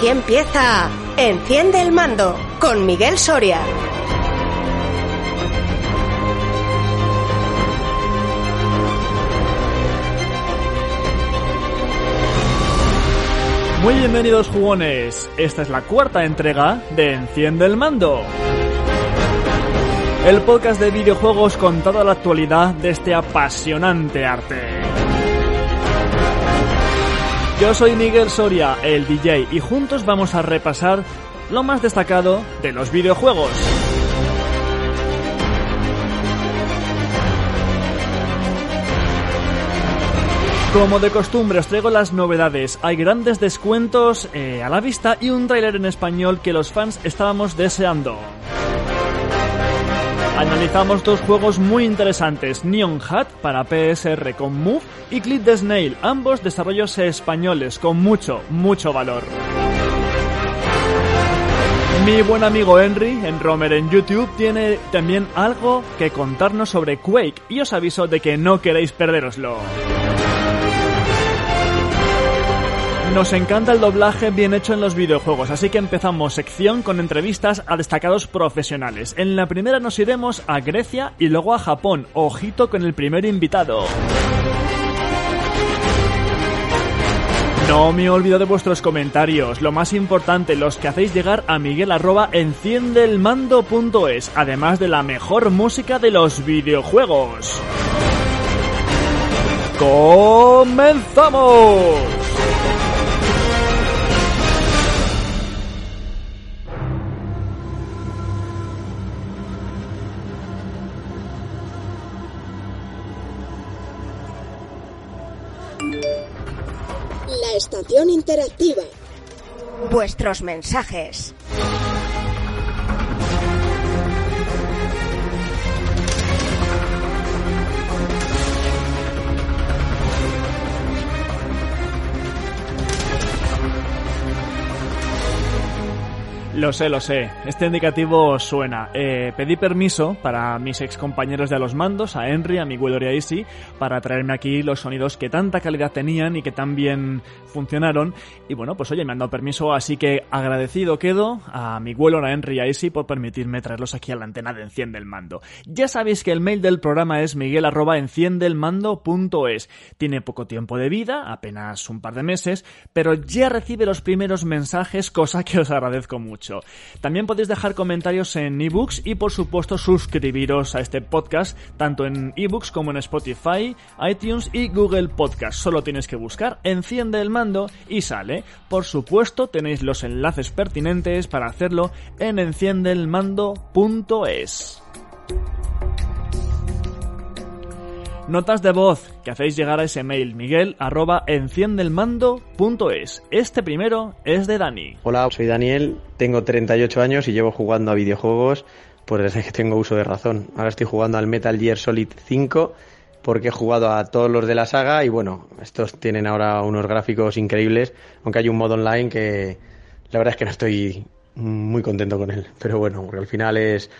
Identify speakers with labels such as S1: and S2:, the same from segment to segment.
S1: Aquí empieza Enciende el mando con Miguel Soria.
S2: Muy bienvenidos jugones, esta es la cuarta entrega de Enciende el Mando. El podcast de videojuegos con toda la actualidad de este apasionante arte. Yo soy Miguel Soria, el DJ, y juntos vamos a repasar lo más destacado de los videojuegos. Como de costumbre os traigo las novedades. Hay grandes descuentos eh, a la vista y un tráiler en español que los fans estábamos deseando. Analizamos dos juegos muy interesantes, Neon Hat para PSR con Move y Clip the Snail, ambos desarrollos españoles con mucho, mucho valor. Mi buen amigo Henry, en Romer en YouTube, tiene también algo que contarnos sobre Quake y os aviso de que no queréis perderoslo. Nos encanta el doblaje bien hecho en los videojuegos, así que empezamos sección con entrevistas a destacados profesionales. En la primera nos iremos a Grecia y luego a Japón. Ojito con el primer invitado. No me olvido de vuestros comentarios, lo más importante, los que hacéis llegar a Miguel arroba enciendelmando.es, además de la mejor música de los videojuegos. ¡Comenzamos!
S3: Interactiva.
S1: Vuestros mensajes.
S2: Lo sé, lo sé. Este indicativo suena. Eh, pedí permiso para mis ex compañeros de a los mandos, a Henry, a Miguel y a Easy, para traerme aquí los sonidos que tanta calidad tenían y que tan bien funcionaron. Y bueno, pues oye, me han dado permiso, así que agradecido quedo a Miguel, a Henry y a Easy por permitirme traerlos aquí a la antena de Enciende el Mando. Ya sabéis que el mail del programa es miguel. Tiene poco tiempo de vida, apenas un par de meses, pero ya recibe los primeros mensajes, cosa que os agradezco mucho. También podéis dejar comentarios en ebooks y por supuesto suscribiros a este podcast tanto en ebooks como en Spotify, iTunes y Google Podcast. Solo tienes que buscar Enciende el mando y sale. Por supuesto tenéis los enlaces pertinentes para hacerlo en enciendelmando.es. Notas de voz que hacéis llegar a ese mail miguel arroba enciendelmando.es. Este primero es de Dani.
S4: Hola, soy Daniel, tengo 38 años y llevo jugando a videojuegos pues desde que tengo uso de razón. Ahora estoy jugando al Metal Gear Solid 5 porque he jugado a todos los de la saga y bueno, estos tienen ahora unos gráficos increíbles, aunque hay un modo online que la verdad es que no estoy muy contento con él. Pero bueno, porque al final es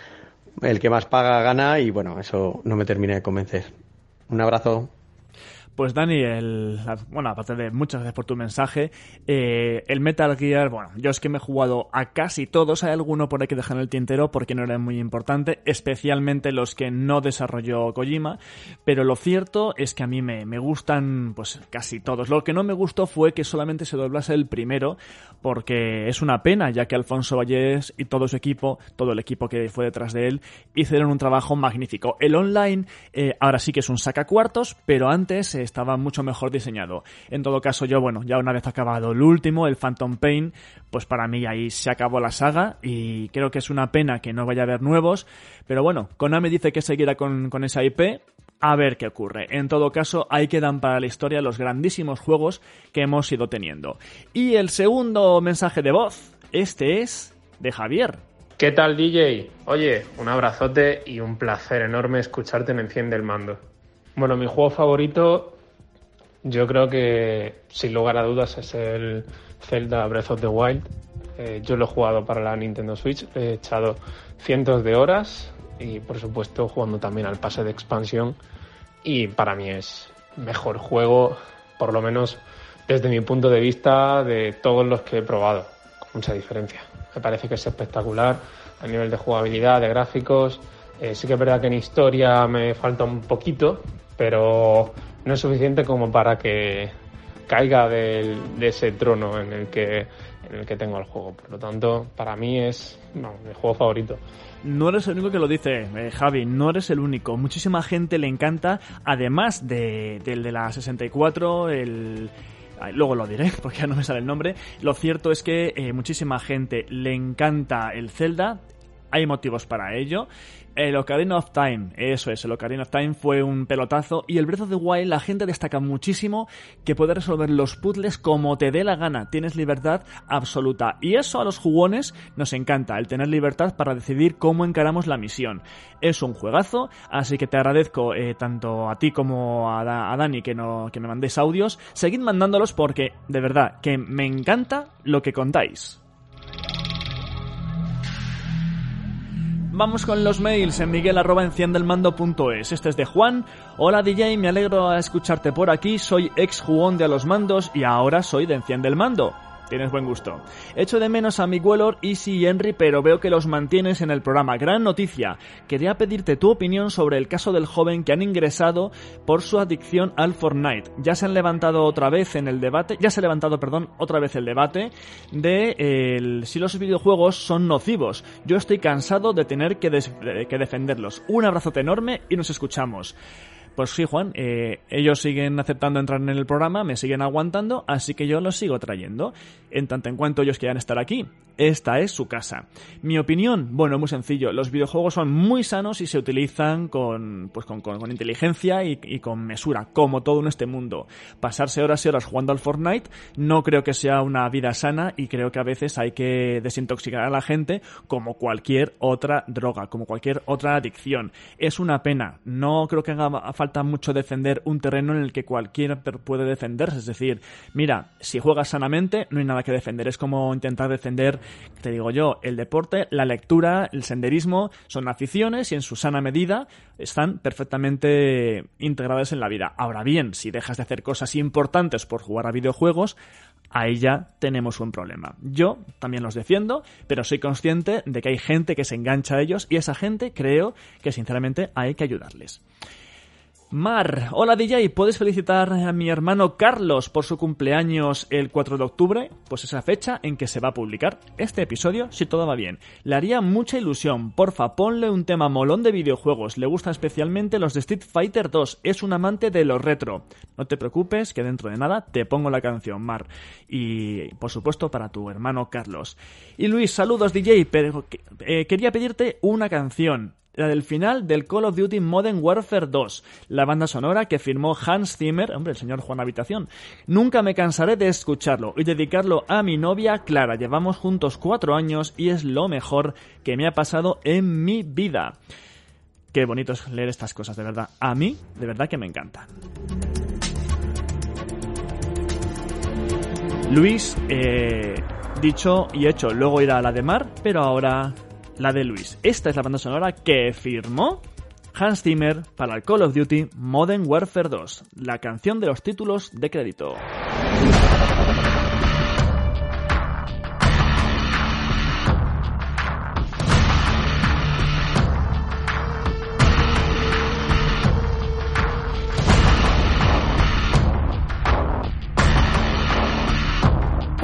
S4: el que más paga gana y bueno, eso no me termina de convencer. Un abrazo.
S2: Pues Dani, bueno, aparte de muchas gracias por tu mensaje, eh, el Metal Gear, bueno, yo es que me he jugado a casi todos, hay alguno por ahí que dejan el tintero porque no era muy importante, especialmente los que no desarrolló Kojima, pero lo cierto es que a mí me, me gustan pues casi todos. Lo que no me gustó fue que solamente se doblase el primero, porque es una pena, ya que Alfonso Vallés y todo su equipo, todo el equipo que fue detrás de él, hicieron un trabajo magnífico. El online, eh, ahora sí que es un sacacuartos, pero antes estaba mucho mejor diseñado. En todo caso, yo, bueno, ya una vez acabado el último, el Phantom Pain, pues para mí ahí se acabó la saga y creo que es una pena que no vaya a haber nuevos, pero bueno, Konami dice que seguirá con, con esa IP, a ver qué ocurre. En todo caso, ahí quedan para la historia los grandísimos juegos que hemos ido teniendo. Y el segundo mensaje de voz, este es de Javier.
S5: ¿Qué tal, DJ? Oye, un abrazote y un placer enorme escucharte en Enciende el Mando. Bueno, mi juego favorito, yo creo que sin lugar a dudas es el Zelda Breath of the Wild. Eh, yo lo he jugado para la Nintendo Switch, he echado cientos de horas y por supuesto jugando también al pase de expansión y para mí es mejor juego, por lo menos desde mi punto de vista, de todos los que he probado, con mucha diferencia. Me parece que es espectacular a nivel de jugabilidad, de gráficos. Eh, sí que es verdad que en historia me falta un poquito, pero no es suficiente como para que caiga de ese trono en el que en el que tengo el juego. Por lo tanto, para mí es mi juego favorito.
S2: No eres el único que lo dice, eh, Javi, no eres el único. Muchísima gente le encanta, además de, del de la 64, el, luego lo diré porque ya no me sale el nombre. Lo cierto es que eh, muchísima gente le encanta el Zelda. Hay motivos para ello el Ocarina of Time, eso es, el Ocarina of Time fue un pelotazo y el Breath of the Wild la gente destaca muchísimo que puede resolver los puzzles como te dé la gana, tienes libertad absoluta y eso a los jugones nos encanta, el tener libertad para decidir cómo encaramos la misión. Es un juegazo, así que te agradezco eh, tanto a ti como a, Dani que, no, que me mandéis audios, seguid mandándolos porque de verdad que me encanta lo que contáis. Vamos con los mails en miguel arroba enciendelmando.es. Este es de Juan. Hola DJ, me alegro a escucharte por aquí. Soy ex jugón de a los mandos y ahora soy de Enciende el Mando. Tienes buen gusto. Echo de menos a Miguelor, Easy y Henry, pero veo que los mantienes en el programa. Gran noticia. Quería pedirte tu opinión sobre el caso del joven que han ingresado por su adicción al Fortnite. Ya se han levantado otra vez en el debate, ya se ha levantado, perdón, otra vez el debate de si los videojuegos son nocivos. Yo estoy cansado de tener que, que defenderlos. Un abrazote enorme y nos escuchamos. Pues sí, Juan, eh, ellos siguen aceptando entrar en el programa, me siguen aguantando, así que yo los sigo trayendo. En tanto en cuanto ellos quieran estar aquí, esta es su casa. Mi opinión, bueno, muy sencillo. Los videojuegos son muy sanos y se utilizan con, pues con, con, inteligencia y, y, con mesura, como todo en este mundo. Pasarse horas y horas jugando al Fortnite no creo que sea una vida sana y creo que a veces hay que desintoxicar a la gente como cualquier otra droga, como cualquier otra adicción. Es una pena. No creo que haga falta mucho defender un terreno en el que cualquiera puede defenderse. Es decir, mira, si juegas sanamente, no hay nada que defender. Es como intentar defender, te digo yo, el deporte, la lectura, el senderismo, son aficiones y en su sana medida están perfectamente integradas en la vida. Ahora bien, si dejas de hacer cosas importantes por jugar a videojuegos, ahí ya tenemos un problema. Yo también los defiendo, pero soy consciente de que hay gente que se engancha a ellos y esa gente creo que sinceramente hay que ayudarles. Mar, hola DJ, ¿puedes felicitar a mi hermano Carlos por su cumpleaños el 4 de octubre? Pues esa fecha en que se va a publicar este episodio, si todo va bien. Le haría mucha ilusión, porfa, ponle un tema molón de videojuegos, le gustan especialmente los de Street Fighter 2, es un amante de los retro. No te preocupes, que dentro de nada te pongo la canción, Mar. Y, por supuesto, para tu hermano Carlos. Y Luis, saludos DJ, pero eh, quería pedirte una canción la del final del Call of Duty Modern Warfare 2, la banda sonora que firmó Hans Zimmer, hombre, el señor Juan Habitación. Nunca me cansaré de escucharlo y dedicarlo a mi novia Clara. Llevamos juntos cuatro años y es lo mejor que me ha pasado en mi vida. Qué bonito es leer estas cosas, de verdad. A mí, de verdad que me encanta. Luis, eh, dicho y hecho, luego irá a la de Mar, pero ahora la de Luis. Esta es la banda sonora que firmó Hans Zimmer para el Call of Duty Modern Warfare 2, la canción de los títulos de crédito.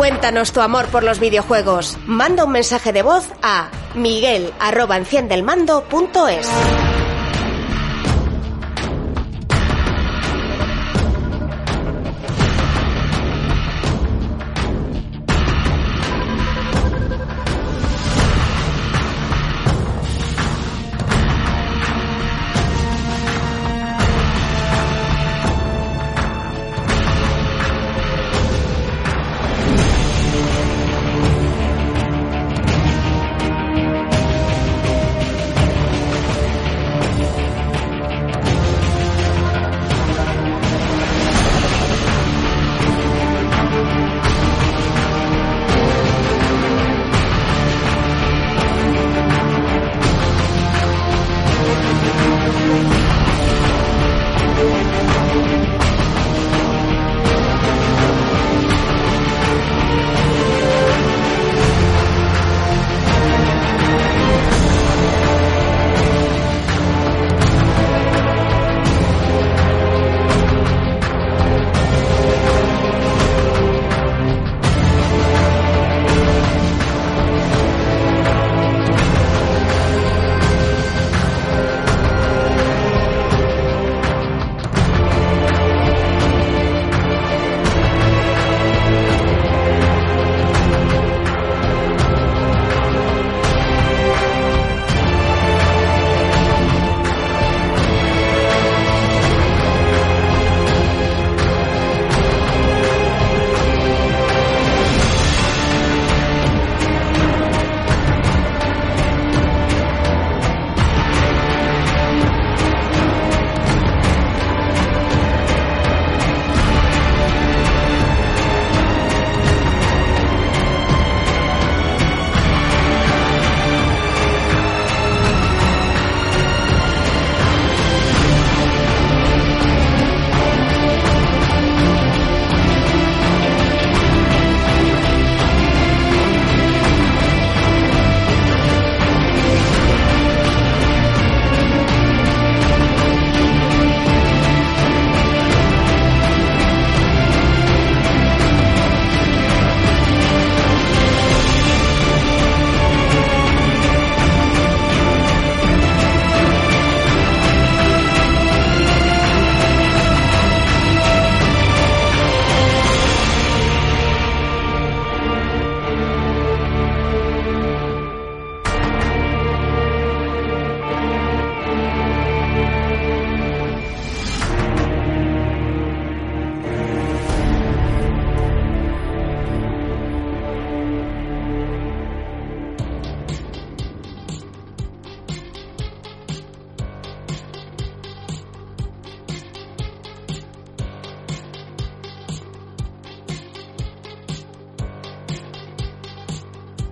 S1: Cuéntanos tu amor por los videojuegos. Manda un mensaje de voz a miguel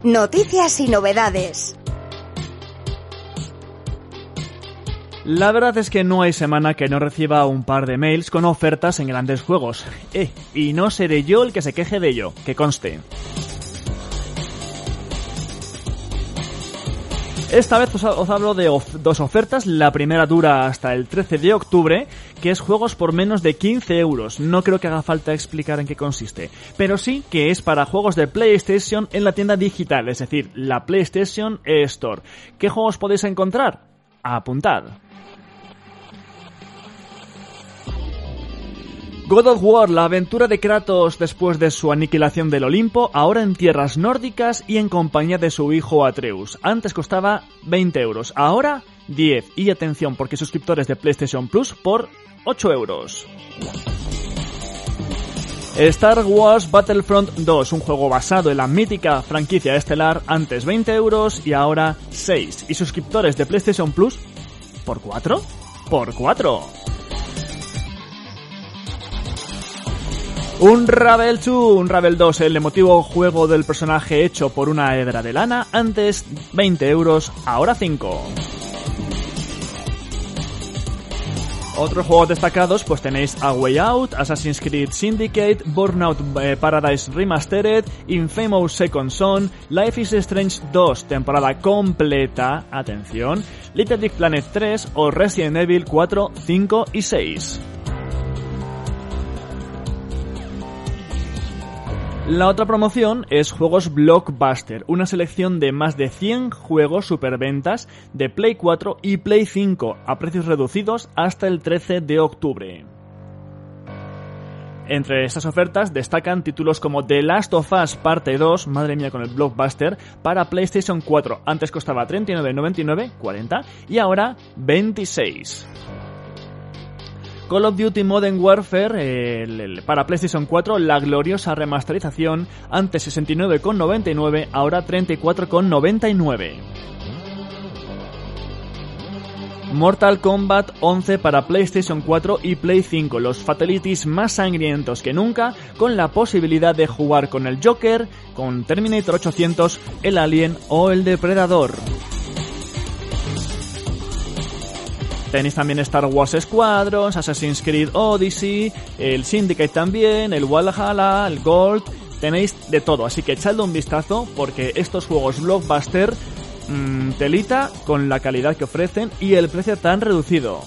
S1: Noticias y novedades.
S2: La verdad es que no hay semana que no reciba un par de mails con ofertas en grandes juegos. Eh, y no seré yo el que se queje de ello, que conste. Esta vez os, hablo de dos ofertas. La primera dura hasta el 13 de octubre, que es juegos por menos de 15 euros. No creo que haga falta explicar en qué consiste. Pero sí que es para juegos de PlayStation en la tienda digital, es decir, la PlayStation Store. ¿Qué juegos podéis encontrar? Apuntad. God of War, la aventura de Kratos después de su aniquilación del Olimpo, ahora en tierras nórdicas y en compañía de su hijo Atreus. Antes costaba 20 euros, ahora 10. Y atención, porque suscriptores de PlayStation Plus por 8 euros. Star Wars Battlefront 2, un juego basado en la mítica franquicia estelar, antes 20 euros y ahora 6. Y suscriptores de PlayStation Plus por 4? Por 4. Un Ravel 2, un Ravel 2, el emotivo juego del personaje hecho por una hebra de lana, antes 20 euros, ahora 5. Otros juegos destacados, pues tenéis A Way Out, Assassin's Creed Syndicate, Burnout eh, Paradise Remastered, Infamous Second Son, Life is Strange 2, temporada completa, atención, Little Big Planet 3 o Resident Evil 4, 5 y 6. La otra promoción es Juegos Blockbuster, una selección de más de 100 juegos superventas de Play 4 y Play 5 a precios reducidos hasta el 13 de octubre. Entre estas ofertas destacan títulos como The Last of Us Parte 2, madre mía con el Blockbuster, para PlayStation 4. Antes costaba 39,99, 40, y ahora 26. Call of Duty Modern Warfare el- para PlayStation 4, la gloriosa remasterización, antes 69,99, ahora 34,99. Mortal Kombat 11 para PlayStation 4 y Play 5, los fatalities más sangrientos que nunca, con la posibilidad de jugar con el Joker, con Terminator 800, el Alien o el Depredador. Tenéis también Star Wars Squadrons, Assassin's Creed Odyssey, el Syndicate también, el Valhalla, el Gold. Tenéis de todo, así que echadle un vistazo porque estos juegos blockbuster mm, telita con la calidad que ofrecen y el precio tan reducido.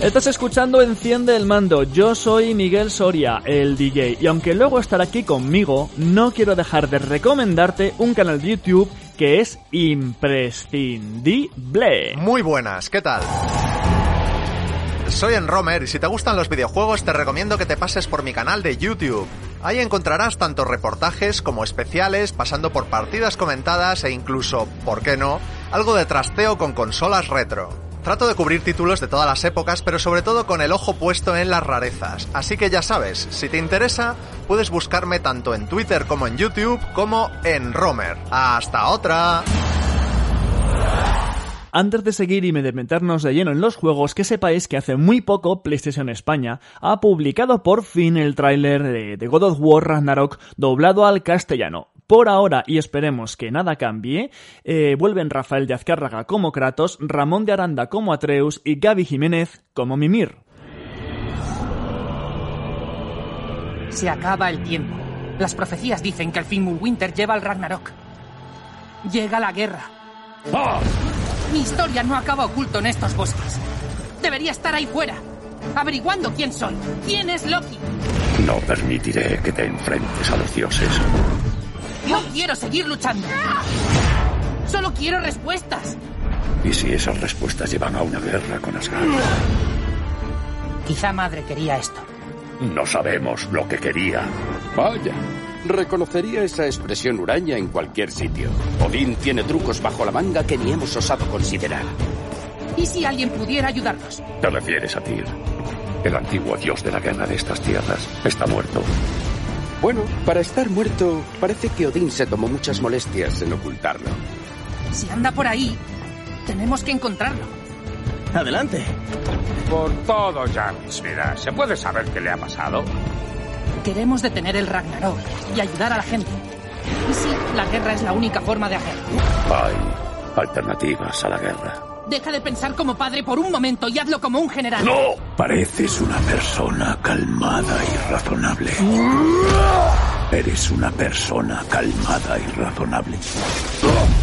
S2: Estás escuchando Enciende el Mando. Yo soy Miguel Soria, el DJ. Y aunque luego estará aquí conmigo, no quiero dejar de recomendarte un canal de YouTube que es imprescindible.
S6: Muy buenas, ¿qué tal? Soy Enromer y si te gustan los videojuegos te recomiendo que te pases por mi canal de YouTube. Ahí encontrarás tanto reportajes como especiales, pasando por partidas comentadas e incluso, ¿por qué no?, algo de trasteo con consolas retro. Trato de cubrir títulos de todas las épocas, pero sobre todo con el ojo puesto en las rarezas. Así que ya sabes, si te interesa, puedes buscarme tanto en Twitter como en YouTube como en Romer. ¡Hasta otra!
S2: Antes de seguir y de meternos de lleno en los juegos, que sepáis que hace muy poco PlayStation España ha publicado por fin el tráiler de, de God of War Ragnarok doblado al castellano. Por ahora, y esperemos que nada cambie, eh, vuelven Rafael de Azcárraga como Kratos, Ramón de Aranda como Atreus y Gaby Jiménez como Mimir.
S7: Se acaba el tiempo. Las profecías dicen que el Fimbulwinter lleva al Ragnarok. Llega la guerra. Mi historia no acaba oculto en estos bosques. Debería estar ahí fuera, averiguando quién soy. ¿Quién es Loki?
S8: No permitiré que te enfrentes a los dioses.
S7: No quiero seguir luchando. Solo quiero respuestas.
S8: ¿Y si esas respuestas llevan a una guerra con Asgard?
S7: Quizá madre quería esto.
S8: No sabemos lo que quería.
S9: Vaya, reconocería esa expresión huraña en cualquier sitio. Odín tiene trucos bajo la manga que ni hemos osado considerar.
S7: ¿Y si alguien pudiera ayudarnos?
S8: Te refieres a Tyr. El antiguo dios de la guerra de estas tierras está muerto.
S9: Bueno, para estar muerto, parece que Odín se tomó muchas molestias en ocultarlo.
S7: Si anda por ahí, tenemos que encontrarlo.
S10: Adelante.
S8: Por todo, Jarvis. Mira, ¿se puede saber qué le ha pasado?
S7: Queremos detener el Ragnarok y ayudar a la gente. Y sí, la guerra es la única forma de hacerlo.
S8: Hay alternativas a la guerra.
S7: Deja de pensar como padre por un momento y hazlo como un general.
S8: ¡No!
S11: Pareces una persona calmada y razonable. Eres una persona calmada y razonable.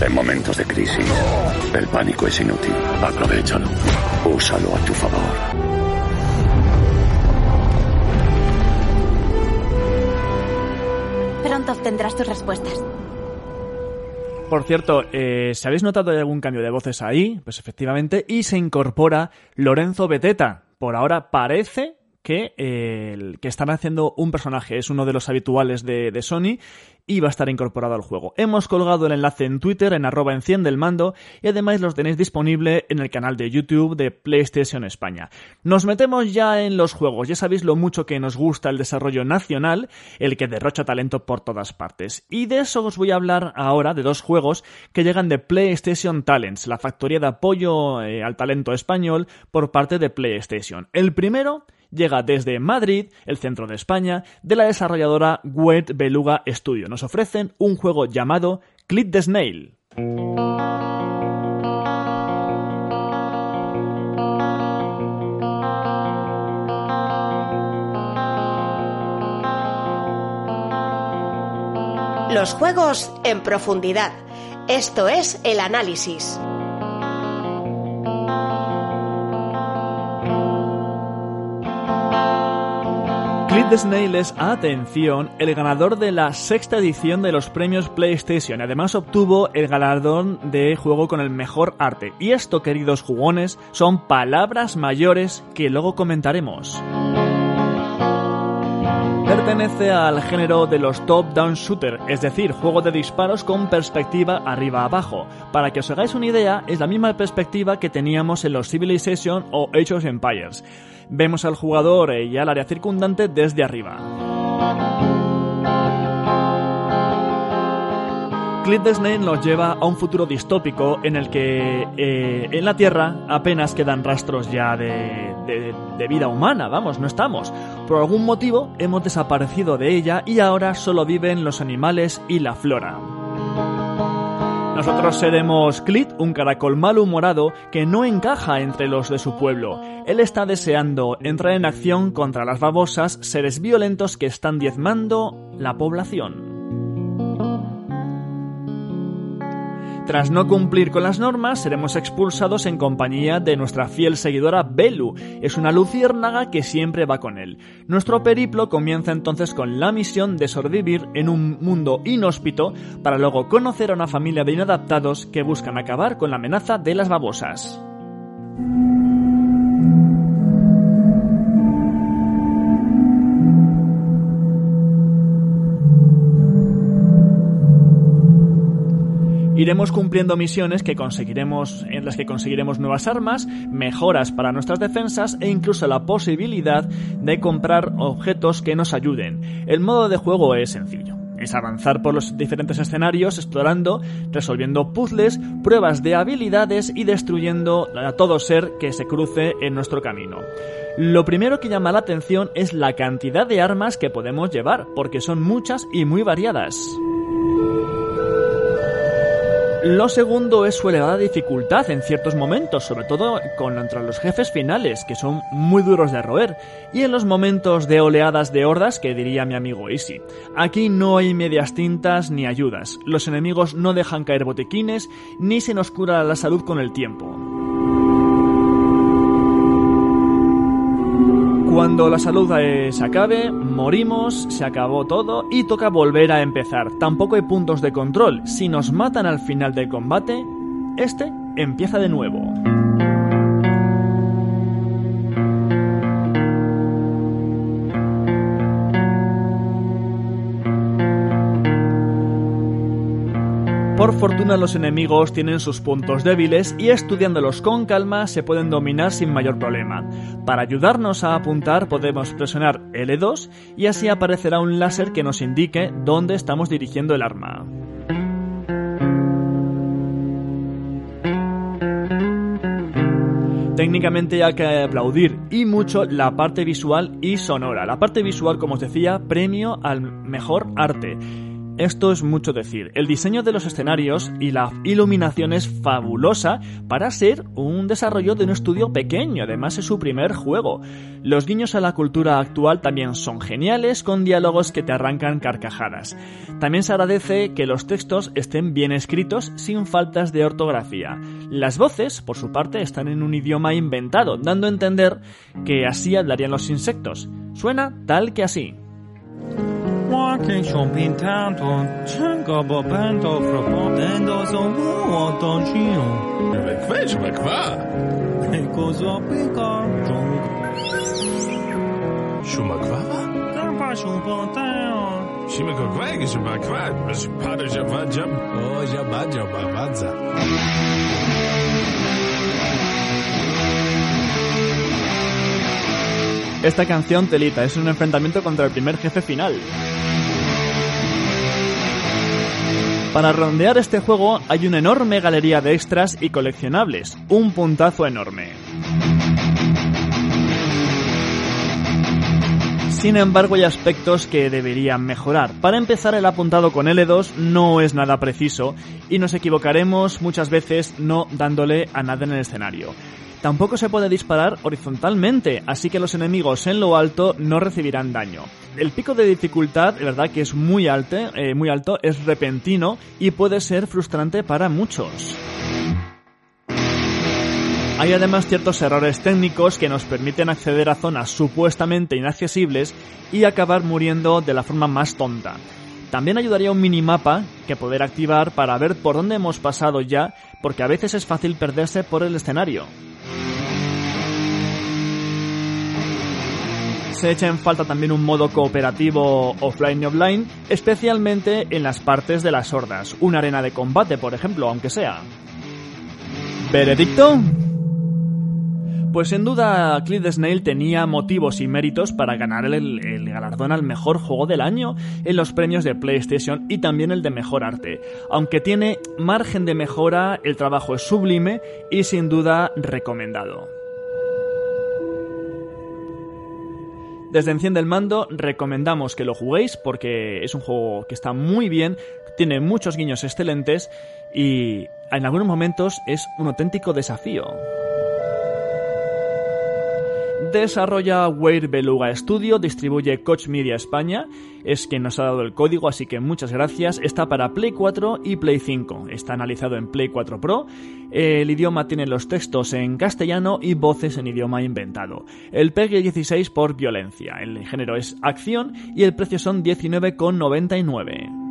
S8: En momentos de crisis, el pánico es inútil. Aprovechalo. Úsalo a tu favor.
S12: Pronto obtendrás tus respuestas.
S2: Por cierto, eh, si habéis notado algún cambio de voces ahí, pues efectivamente, y se incorpora Lorenzo Beteta. Por ahora parece que, que están haciendo un personaje, es uno de los habituales de, de Sony y va a estar incorporado al juego. Hemos colgado el enlace en Twitter en arroba enciende el mando y además los tenéis disponible en el canal de YouTube de PlayStation España. Nos metemos ya en los juegos, ya sabéis lo mucho que nos gusta el desarrollo nacional, el que derrocha talento por todas partes. Y de eso os voy a hablar ahora de dos juegos que llegan de PlayStation Talents, la factoría de apoyo eh, al talento español por parte de PlayStation. El primero llega desde Madrid, el centro de España, de la desarrolladora Wet Beluga Studio. Nos ofrecen un juego llamado Clip the Snail.
S1: Los juegos en profundidad. Esto es el análisis.
S2: Clip Snail es, atención, el ganador de la sexta edición de los premios PlayStation. Además obtuvo el galardón de juego con el mejor arte. Y esto, queridos jugones, son palabras mayores que luego comentaremos. Pertenece al género de los top-down shooter, es decir, juego de disparos con perspectiva arriba-abajo. Para que os hagáis una idea, es la misma perspectiva que teníamos en los Civilization o Age of Empires. Vemos al jugador y al área circundante desde arriba. Clip the Snail nos lleva a un futuro distópico en el que eh, en la Tierra apenas quedan rastros ya de, de, de, vida humana, vamos, no estamos. Por algún motivo hemos desaparecido de ella y ahora solo viven los animales y la flora. Nosotros seremos Clit, un caracol malhumorado que no encaja entre los de su pueblo. Él está deseando entrar en acción contra las babosas, seres violentos que están diezmando la población. Tras no cumplir con las normas, seremos expulsados en compañía de nuestra fiel seguidora Belu. Es una luciérnaga que siempre va con él. Nuestro periplo comienza entonces con la misión de sobrevivir en un mundo inhóspito para luego conocer a una familia de inadaptados que buscan acabar con la amenaza de las babosas. Iremos cumpliendo misiones que conseguiremos, en las que conseguiremos nuevas armas, mejoras para nuestras defensas e incluso la posibilidad de comprar objetos que nos ayuden. El modo de juego es sencillo. Es avanzar por los diferentes escenarios, explorando, resolviendo puzzles, pruebas de habilidades y destruyendo a todo ser que se cruce en nuestro camino. Lo primero que llama la atención es la cantidad de armas que podemos llevar, porque son muchas y muy variadas. Lo segundo es su elevada dificultad en ciertos momentos, sobre todo contra los jefes finales, que son muy duros de roer, y en los momentos de oleadas de hordas, que diría mi amigo Easy. Aquí no hay medias tintas ni ayudas, los enemigos no dejan caer botiquines, ni se nos cura la salud con el tiempo. Cuando la salud se acabe, morimos, se acabó todo y toca volver a empezar. Tampoco hay puntos de control. Si nos matan al final del combate, este empieza de nuevo. Por fortuna los enemigos tienen sus puntos débiles y estudiándolos con calma se pueden dominar sin mayor problema. Para ayudarnos a apuntar podemos presionar L2 y así aparecerá un láser que nos indique dónde estamos dirigiendo el arma. Técnicamente hay que aplaudir y mucho la parte visual y sonora. La parte visual, como os decía, premio al mejor arte. Esto es mucho decir. El diseño de los escenarios y la iluminación es fabulosa para ser un desarrollo de un estudio pequeño, además es su primer juego. Los guiños a la cultura actual también son geniales, con diálogos que te arrancan carcajadas. También se agradece que los textos estén bien escritos sin faltas de ortografía. Las voces, por su parte, están en un idioma inventado, dando a entender que así hablarían los insectos. Suena tal que así.
S10: Łakieńszą pintantą, czego bo
S13: będą frapą, będą zomóło to żyją. Wekwej, wekwa! Tylko złopyko, dżung. Szumakwawa? Kampa szumpoteo. Simiko kwek, szumakwa, padę, żabadzia, o, żabadzia, babadza.
S2: Esta canción telita es un enfrentamiento contra el primer jefe final. Para rondear este juego hay una enorme galería de extras y coleccionables, un puntazo enorme. Sin embargo, hay aspectos que deberían mejorar. Para empezar, el apuntado con L2 no es nada preciso y nos equivocaremos muchas veces no dándole a nada en el escenario. Tampoco se puede disparar horizontalmente, así que los enemigos en lo alto no recibirán daño. El pico de dificultad, de verdad que es muy alto, eh, muy alto, es repentino y puede ser frustrante para muchos. Hay además ciertos errores técnicos que nos permiten acceder a zonas supuestamente inaccesibles y acabar muriendo de la forma más tonta. También ayudaría un minimapa que poder activar para ver por dónde hemos pasado ya, porque a veces es fácil perderse por el escenario. Se echa en falta también un modo cooperativo offline y offline, especialmente en las partes de las hordas, una arena de combate, por ejemplo, aunque sea. ¿Veredicto? Pues sin duda, Cliff Snail tenía motivos y méritos para ganar el, el, galardón al mejor juego del año en los premios de PlayStation y también el de mejor arte. Aunque tiene margen de mejora, el trabajo es sublime y sin duda recomendado. Desde Enciende el Mando recomendamos que lo juguéis porque es un juego que está muy bien, tiene muchos guiños excelentes y en algunos momentos es un auténtico desafío. Desarrolla Weir Beluga Studio, distribuye Coach Media España, es quien nos ha dado el código, así que muchas gracias. Está para Play 4 y Play 5. Está analizado en Play 4 Pro. El idioma tiene los textos en castellano y voces en idioma inventado. El PEG 16 por violencia. El género es acción y el precio son 19,99.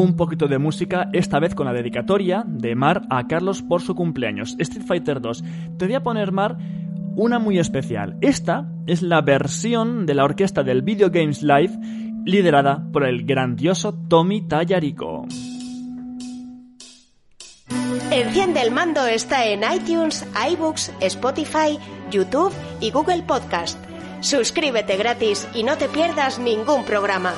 S2: Un poquito de música, esta vez con la dedicatoria de Mar a Carlos por su cumpleaños. Street Fighter 2. Te voy a poner, Mar, una muy especial. Esta es la versión de la orquesta del Video Games Live liderada por el grandioso Tommy Tallarico.
S1: Enciende el mando está en iTunes, iBooks, Spotify, YouTube y Google Podcast. Suscríbete gratis y no te pierdas ningún programa.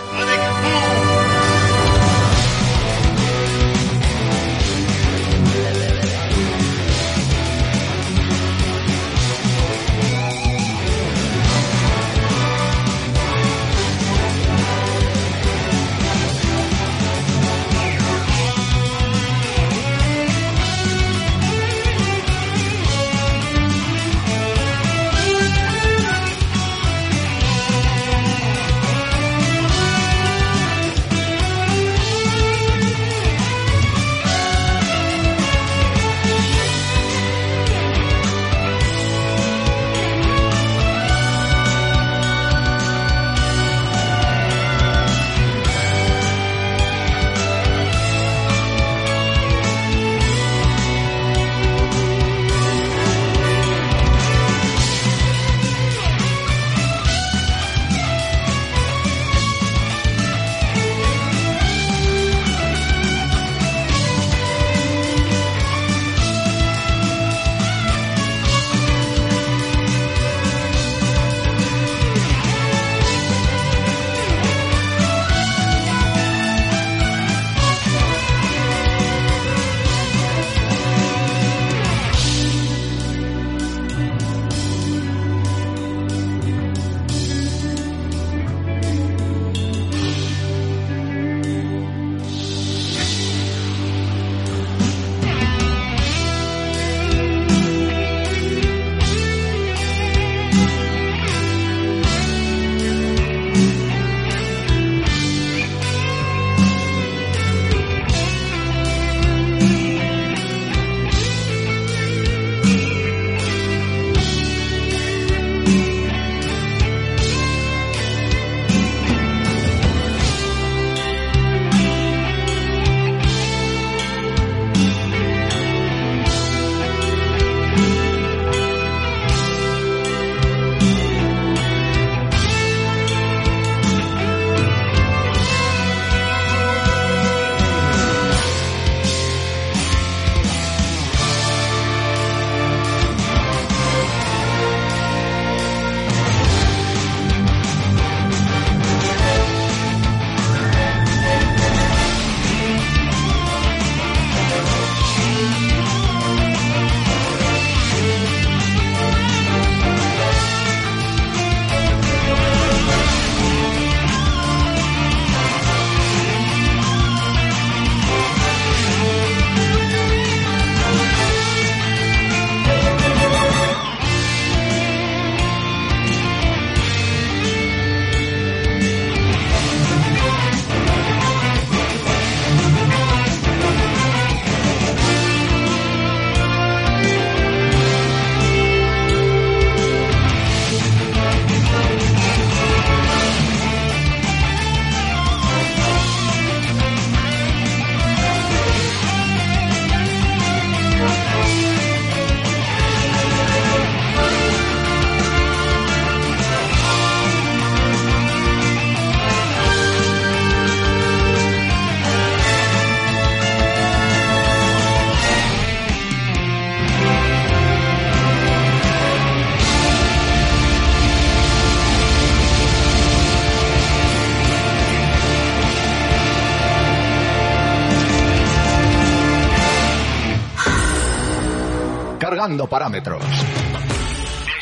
S14: Parámetros.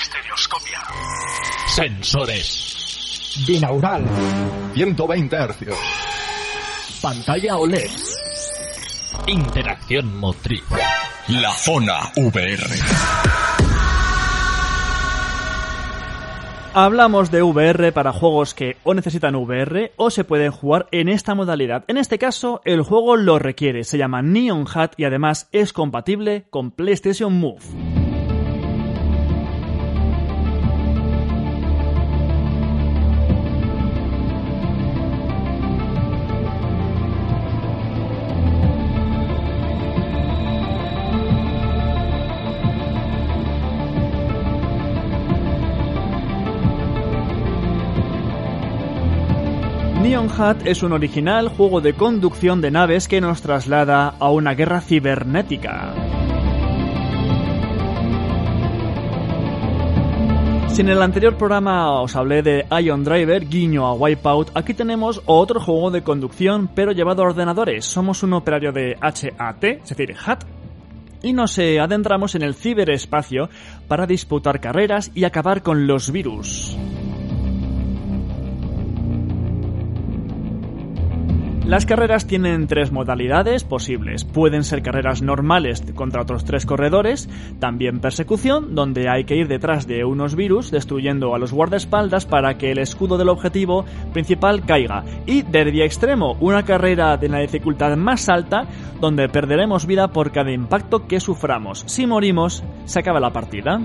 S15: Estereoscopia. Sensores.
S14: Binaural. 120 hercios.
S15: Pantalla OLED. Interacción motriz.
S16: La zona VR.
S2: Hablamos de VR para juegos que o necesitan VR o se pueden jugar en esta modalidad. En este caso, el juego lo requiere. Se llama Neon Hat y además es compatible con PlayStation Move. Neon Hat es un original juego de conducción de naves que nos traslada a una guerra cibernética. Si en el anterior programa os hablé de Ion Driver, guiño a Wipeout, aquí tenemos otro juego de conducción pero llevado a ordenadores. Somos un operario de HAT, es decir, HAT, y nos eh, adentramos en el ciberespacio para disputar carreras y acabar con los virus. Las carreras tienen tres modalidades posibles. Pueden ser carreras normales contra otros tres corredores, también persecución, donde hay que ir detrás de unos virus destruyendo a los guardaespaldas para que el escudo del objetivo principal caiga. Y derby extremo, una carrera de la dificultad más alta, donde perderemos vida por cada impacto que suframos. Si morimos, se acaba la partida.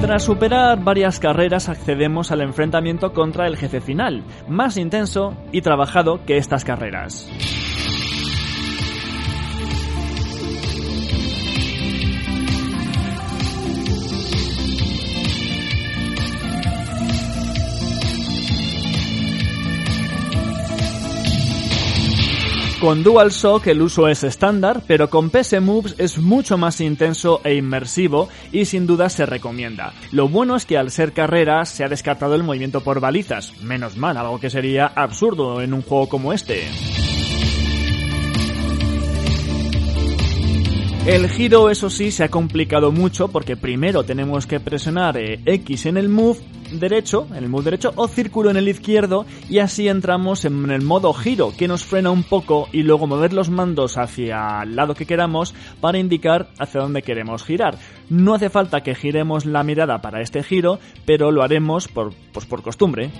S2: Tras superar varias carreras accedemos al enfrentamiento contra el jefe final, más intenso y trabajado que estas carreras. Con DualShock el uso es estándar, pero con PS Moves es mucho más intenso e inmersivo y sin duda se recomienda. Lo bueno es que al ser carrera se ha descartado el movimiento por balizas, menos mal, algo que sería absurdo en un juego como este. El giro, eso sí, se ha complicado mucho porque primero tenemos que presionar eh, X en el move derecho, en el move derecho, o círculo en el izquierdo y así entramos en el modo giro que nos frena un poco y luego mover los mandos hacia el lado que queramos para indicar hacia dónde queremos girar. No hace falta que giremos la mirada para este giro, pero lo haremos por, pues por costumbre.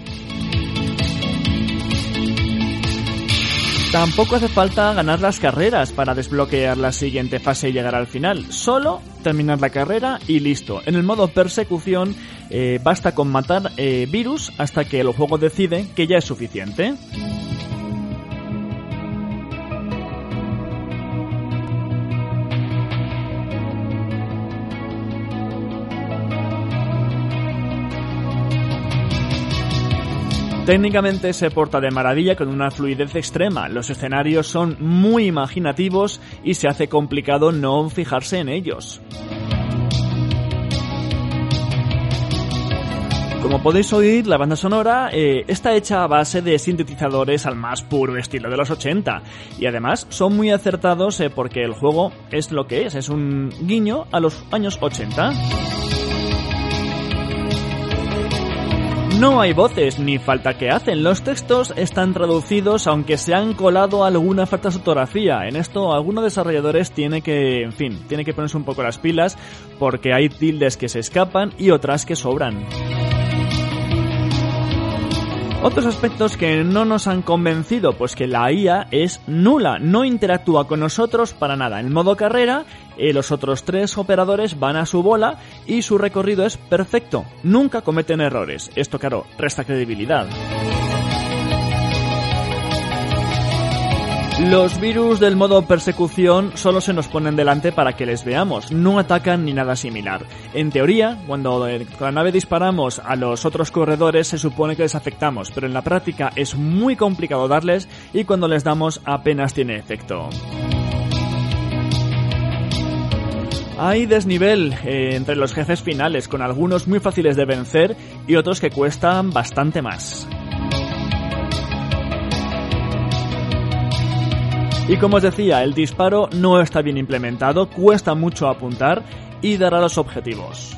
S2: Tampoco hace falta ganar las carreras para desbloquear la siguiente fase y llegar al final. Solo terminar la carrera y listo. En el modo persecución eh, basta con matar eh, virus hasta que el juego decide que ya es suficiente. Técnicamente se porta de maravilla con una fluidez extrema, los escenarios son muy imaginativos y se hace complicado no fijarse en ellos. Como podéis oír, la banda sonora eh, está hecha a base de sintetizadores al más puro estilo de los 80 y además son muy acertados eh, porque el juego es lo que es, es un guiño a los años 80. No hay voces ni falta que hacen. Los textos están traducidos aunque se han colado alguna falta de ortografía. En esto algunos desarrolladores tiene que, en fin, tiene que ponerse un poco las pilas porque hay tildes que se escapan y otras que sobran. Otros aspectos que no nos han convencido, pues que la IA es nula, no interactúa con nosotros para nada. En modo carrera, eh, los otros tres operadores van a su bola y su recorrido es perfecto, nunca cometen errores. Esto, claro, resta credibilidad. Los virus del modo persecución solo se nos ponen delante para que les veamos, no atacan ni nada similar. En teoría, cuando con la nave disparamos a los otros corredores se supone que les afectamos, pero en la práctica es muy complicado darles y cuando les damos apenas tiene efecto. Hay desnivel eh, entre los jefes finales, con algunos muy fáciles de vencer y otros que cuestan bastante más. Y como os decía, el disparo no está bien implementado, cuesta mucho apuntar y dar a los objetivos.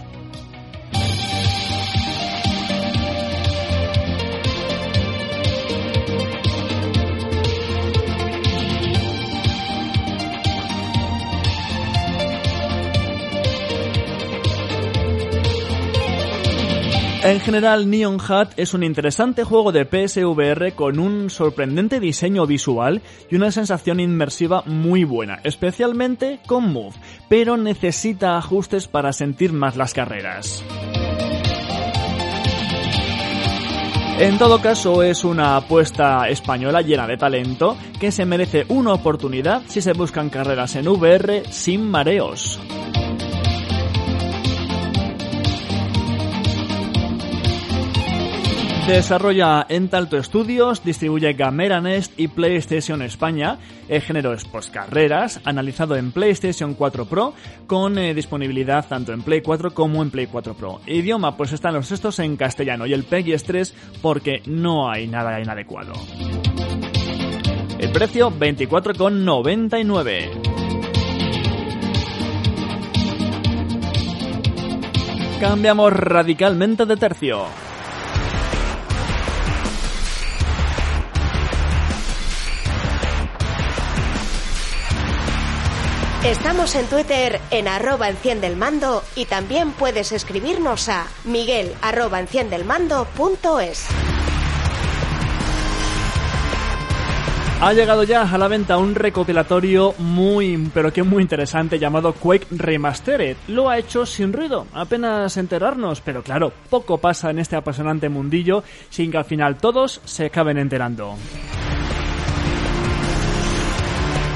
S2: En general, Neon Hat es un interesante juego de PSVR con un sorprendente diseño visual y una sensación inmersiva muy buena, especialmente con Move, pero necesita ajustes para sentir más las carreras. En todo caso, es una apuesta española llena de talento que se merece una oportunidad si se buscan carreras en VR sin mareos. Desarrolla Entalto Studios, distribuye Gamera Nest y PlayStation España. El género es carreras, analizado en PlayStation 4 Pro, con eh, disponibilidad tanto en Play 4 como en Play 4 Pro. Idioma, pues están los estos en castellano y el PEGI es 3 porque no hay nada inadecuado. El precio 24,99. Cambiamos radicalmente de tercio.
S1: Estamos en Twitter en arroba enciende el mando y también puedes escribirnos a miguel arroba enciende el mando punto es.
S2: Ha llegado ya a la venta un recopilatorio muy, pero que muy interesante llamado Quake Remastered. Lo ha hecho sin ruido, apenas enterarnos, pero claro, poco pasa en este apasionante mundillo sin que al final todos se acaben enterando.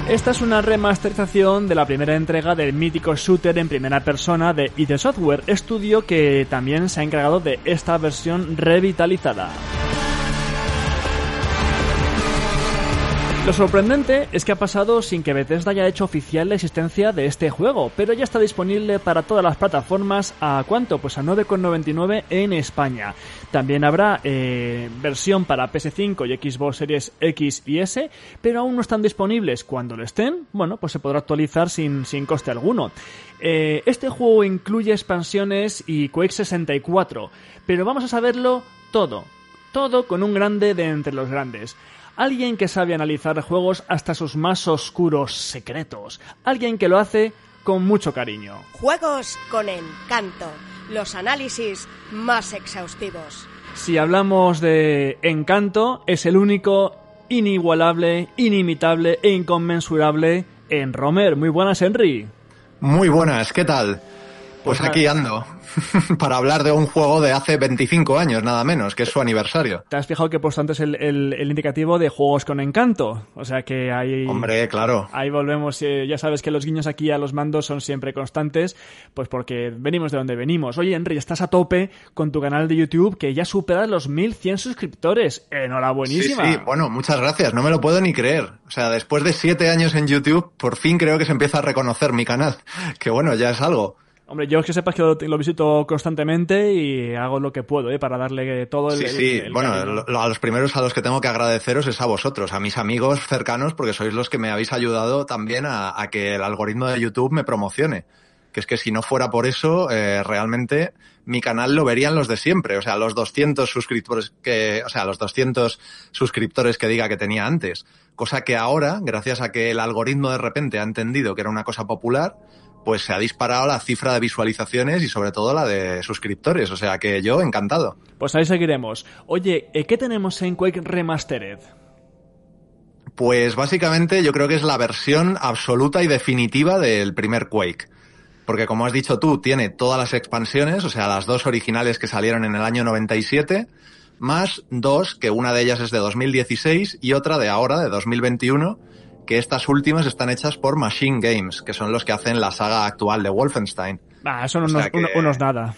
S2: Esta es una remasterización de la primera entrega del mítico shooter en primera persona de ID Software, estudio que también se ha encargado de esta versión revitalizada. Lo sorprendente es que ha pasado sin que Bethesda haya hecho oficial la existencia de este juego, pero ya está disponible para todas las plataformas a cuánto? Pues a 9,99 en España. También habrá eh, versión para PS5 y Xbox Series X y S, pero aún no están disponibles. Cuando lo estén, bueno, pues se podrá actualizar sin, sin coste alguno. Eh, este juego incluye expansiones y Quake 64, pero vamos a saberlo todo. Todo con un grande de entre los grandes. Alguien que sabe analizar juegos hasta sus más oscuros secretos. Alguien que lo hace con mucho cariño.
S1: Juegos con encanto. Los análisis más exhaustivos.
S2: Si hablamos de encanto, es el único inigualable, inimitable e inconmensurable en Romer. Muy buenas, Henry.
S6: Muy buenas, ¿qué tal? Pues aquí ando, para hablar de un juego de hace 25 años, nada menos, que es su aniversario.
S2: Te has fijado que he puesto antes el, el, el indicativo de juegos con encanto. O sea que ahí.
S6: Hombre, claro.
S2: Ahí volvemos. Eh, ya sabes que los guiños aquí a los mandos son siempre constantes, pues porque venimos de donde venimos. Oye, Henry, estás a tope con tu canal de YouTube que ya supera los 1100 suscriptores. Enhorabuenísima.
S6: Sí, sí, bueno, muchas gracias. No me lo puedo ni creer. O sea, después de siete años en YouTube, por fin creo que se empieza a reconocer mi canal. Que bueno, ya es algo.
S2: Hombre, yo es que sepas que lo, lo, visito constantemente y hago lo que puedo ¿eh? para darle todo el.
S6: Sí, sí.
S2: el, el
S6: bueno, lo, a los primeros a los que tengo que agradeceros es a vosotros, a mis amigos cercanos, porque sois los que me habéis ayudado también a, a que el algoritmo de YouTube me promocione. Que es que si no fuera por eso, eh, realmente mi canal lo verían los de siempre. O sea, los 200 suscriptores que, o sea, los 200 suscriptores que diga que tenía antes. Cosa que ahora, gracias a que el algoritmo de repente ha entendido que era una cosa popular, pues se ha disparado la cifra de visualizaciones y sobre todo la de suscriptores. O sea que yo encantado.
S2: Pues ahí seguiremos. Oye, ¿qué tenemos en Quake Remastered?
S6: Pues básicamente yo creo que es la versión absoluta y definitiva del primer Quake. Porque como has dicho tú, tiene todas las expansiones, o sea, las dos originales que salieron en el año 97, más dos, que una de ellas es de 2016 y otra de ahora, de 2021, que estas últimas están hechas por Machine Games, que son los que hacen la saga actual de Wolfenstein.
S2: Ah, son unos, que, unos nada.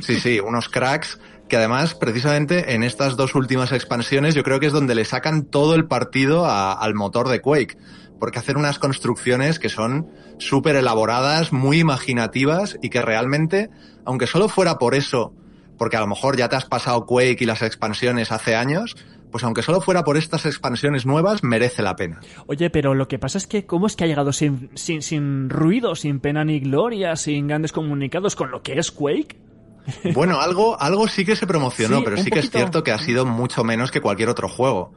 S6: Sí, sí, unos cracks que además, precisamente en estas dos últimas expansiones, yo creo que es donde le sacan todo el partido a, al motor de Quake. Porque hacen unas construcciones que son súper elaboradas, muy imaginativas y que realmente, aunque solo fuera por eso, porque a lo mejor ya te has pasado Quake y las expansiones hace años, pues aunque solo fuera por estas expansiones nuevas, merece la pena.
S2: Oye, pero lo que pasa es que ¿cómo es que ha llegado sin, sin, sin ruido, sin pena ni gloria, sin grandes comunicados con lo que es Quake?
S6: Bueno, algo, algo sí que se promocionó,
S2: Sí,
S6: pero sí que es cierto que ha sido mucho menos que cualquier otro juego.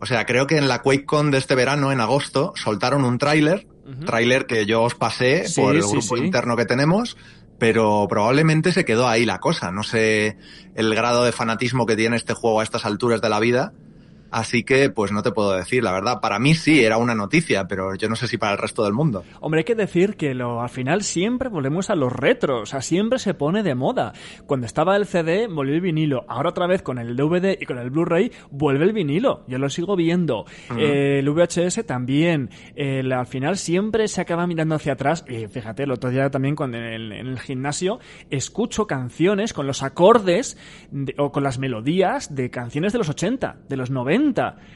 S6: O sea, creo que en la QuakeCon de este verano, en agosto, soltaron un tráiler, tráiler que yo os pasé
S2: Sí,
S6: por el
S2: sí,
S6: grupo interno que tenemos, pero probablemente se quedó ahí la cosa. No sé el grado de fanatismo que tiene este juego a estas alturas de la vida. Así que, pues no te puedo decir, la verdad. Para mí sí era una noticia, pero yo no sé si para el resto del mundo.
S2: Hombre, hay que decir que lo, al final siempre volvemos a los retros, o sea, siempre se pone de moda. Cuando estaba el CD, volvió el vinilo. Ahora otra vez con el DVD y con el Blu-ray, vuelve el vinilo. Yo lo sigo viendo. Eh, el VHS también. El- al final siempre se acaba mirando hacia atrás. Y fíjate, el otro día también cuando en el, en el gimnasio escucho canciones con los acordes de- o con las melodías de canciones de los 80, de los 90,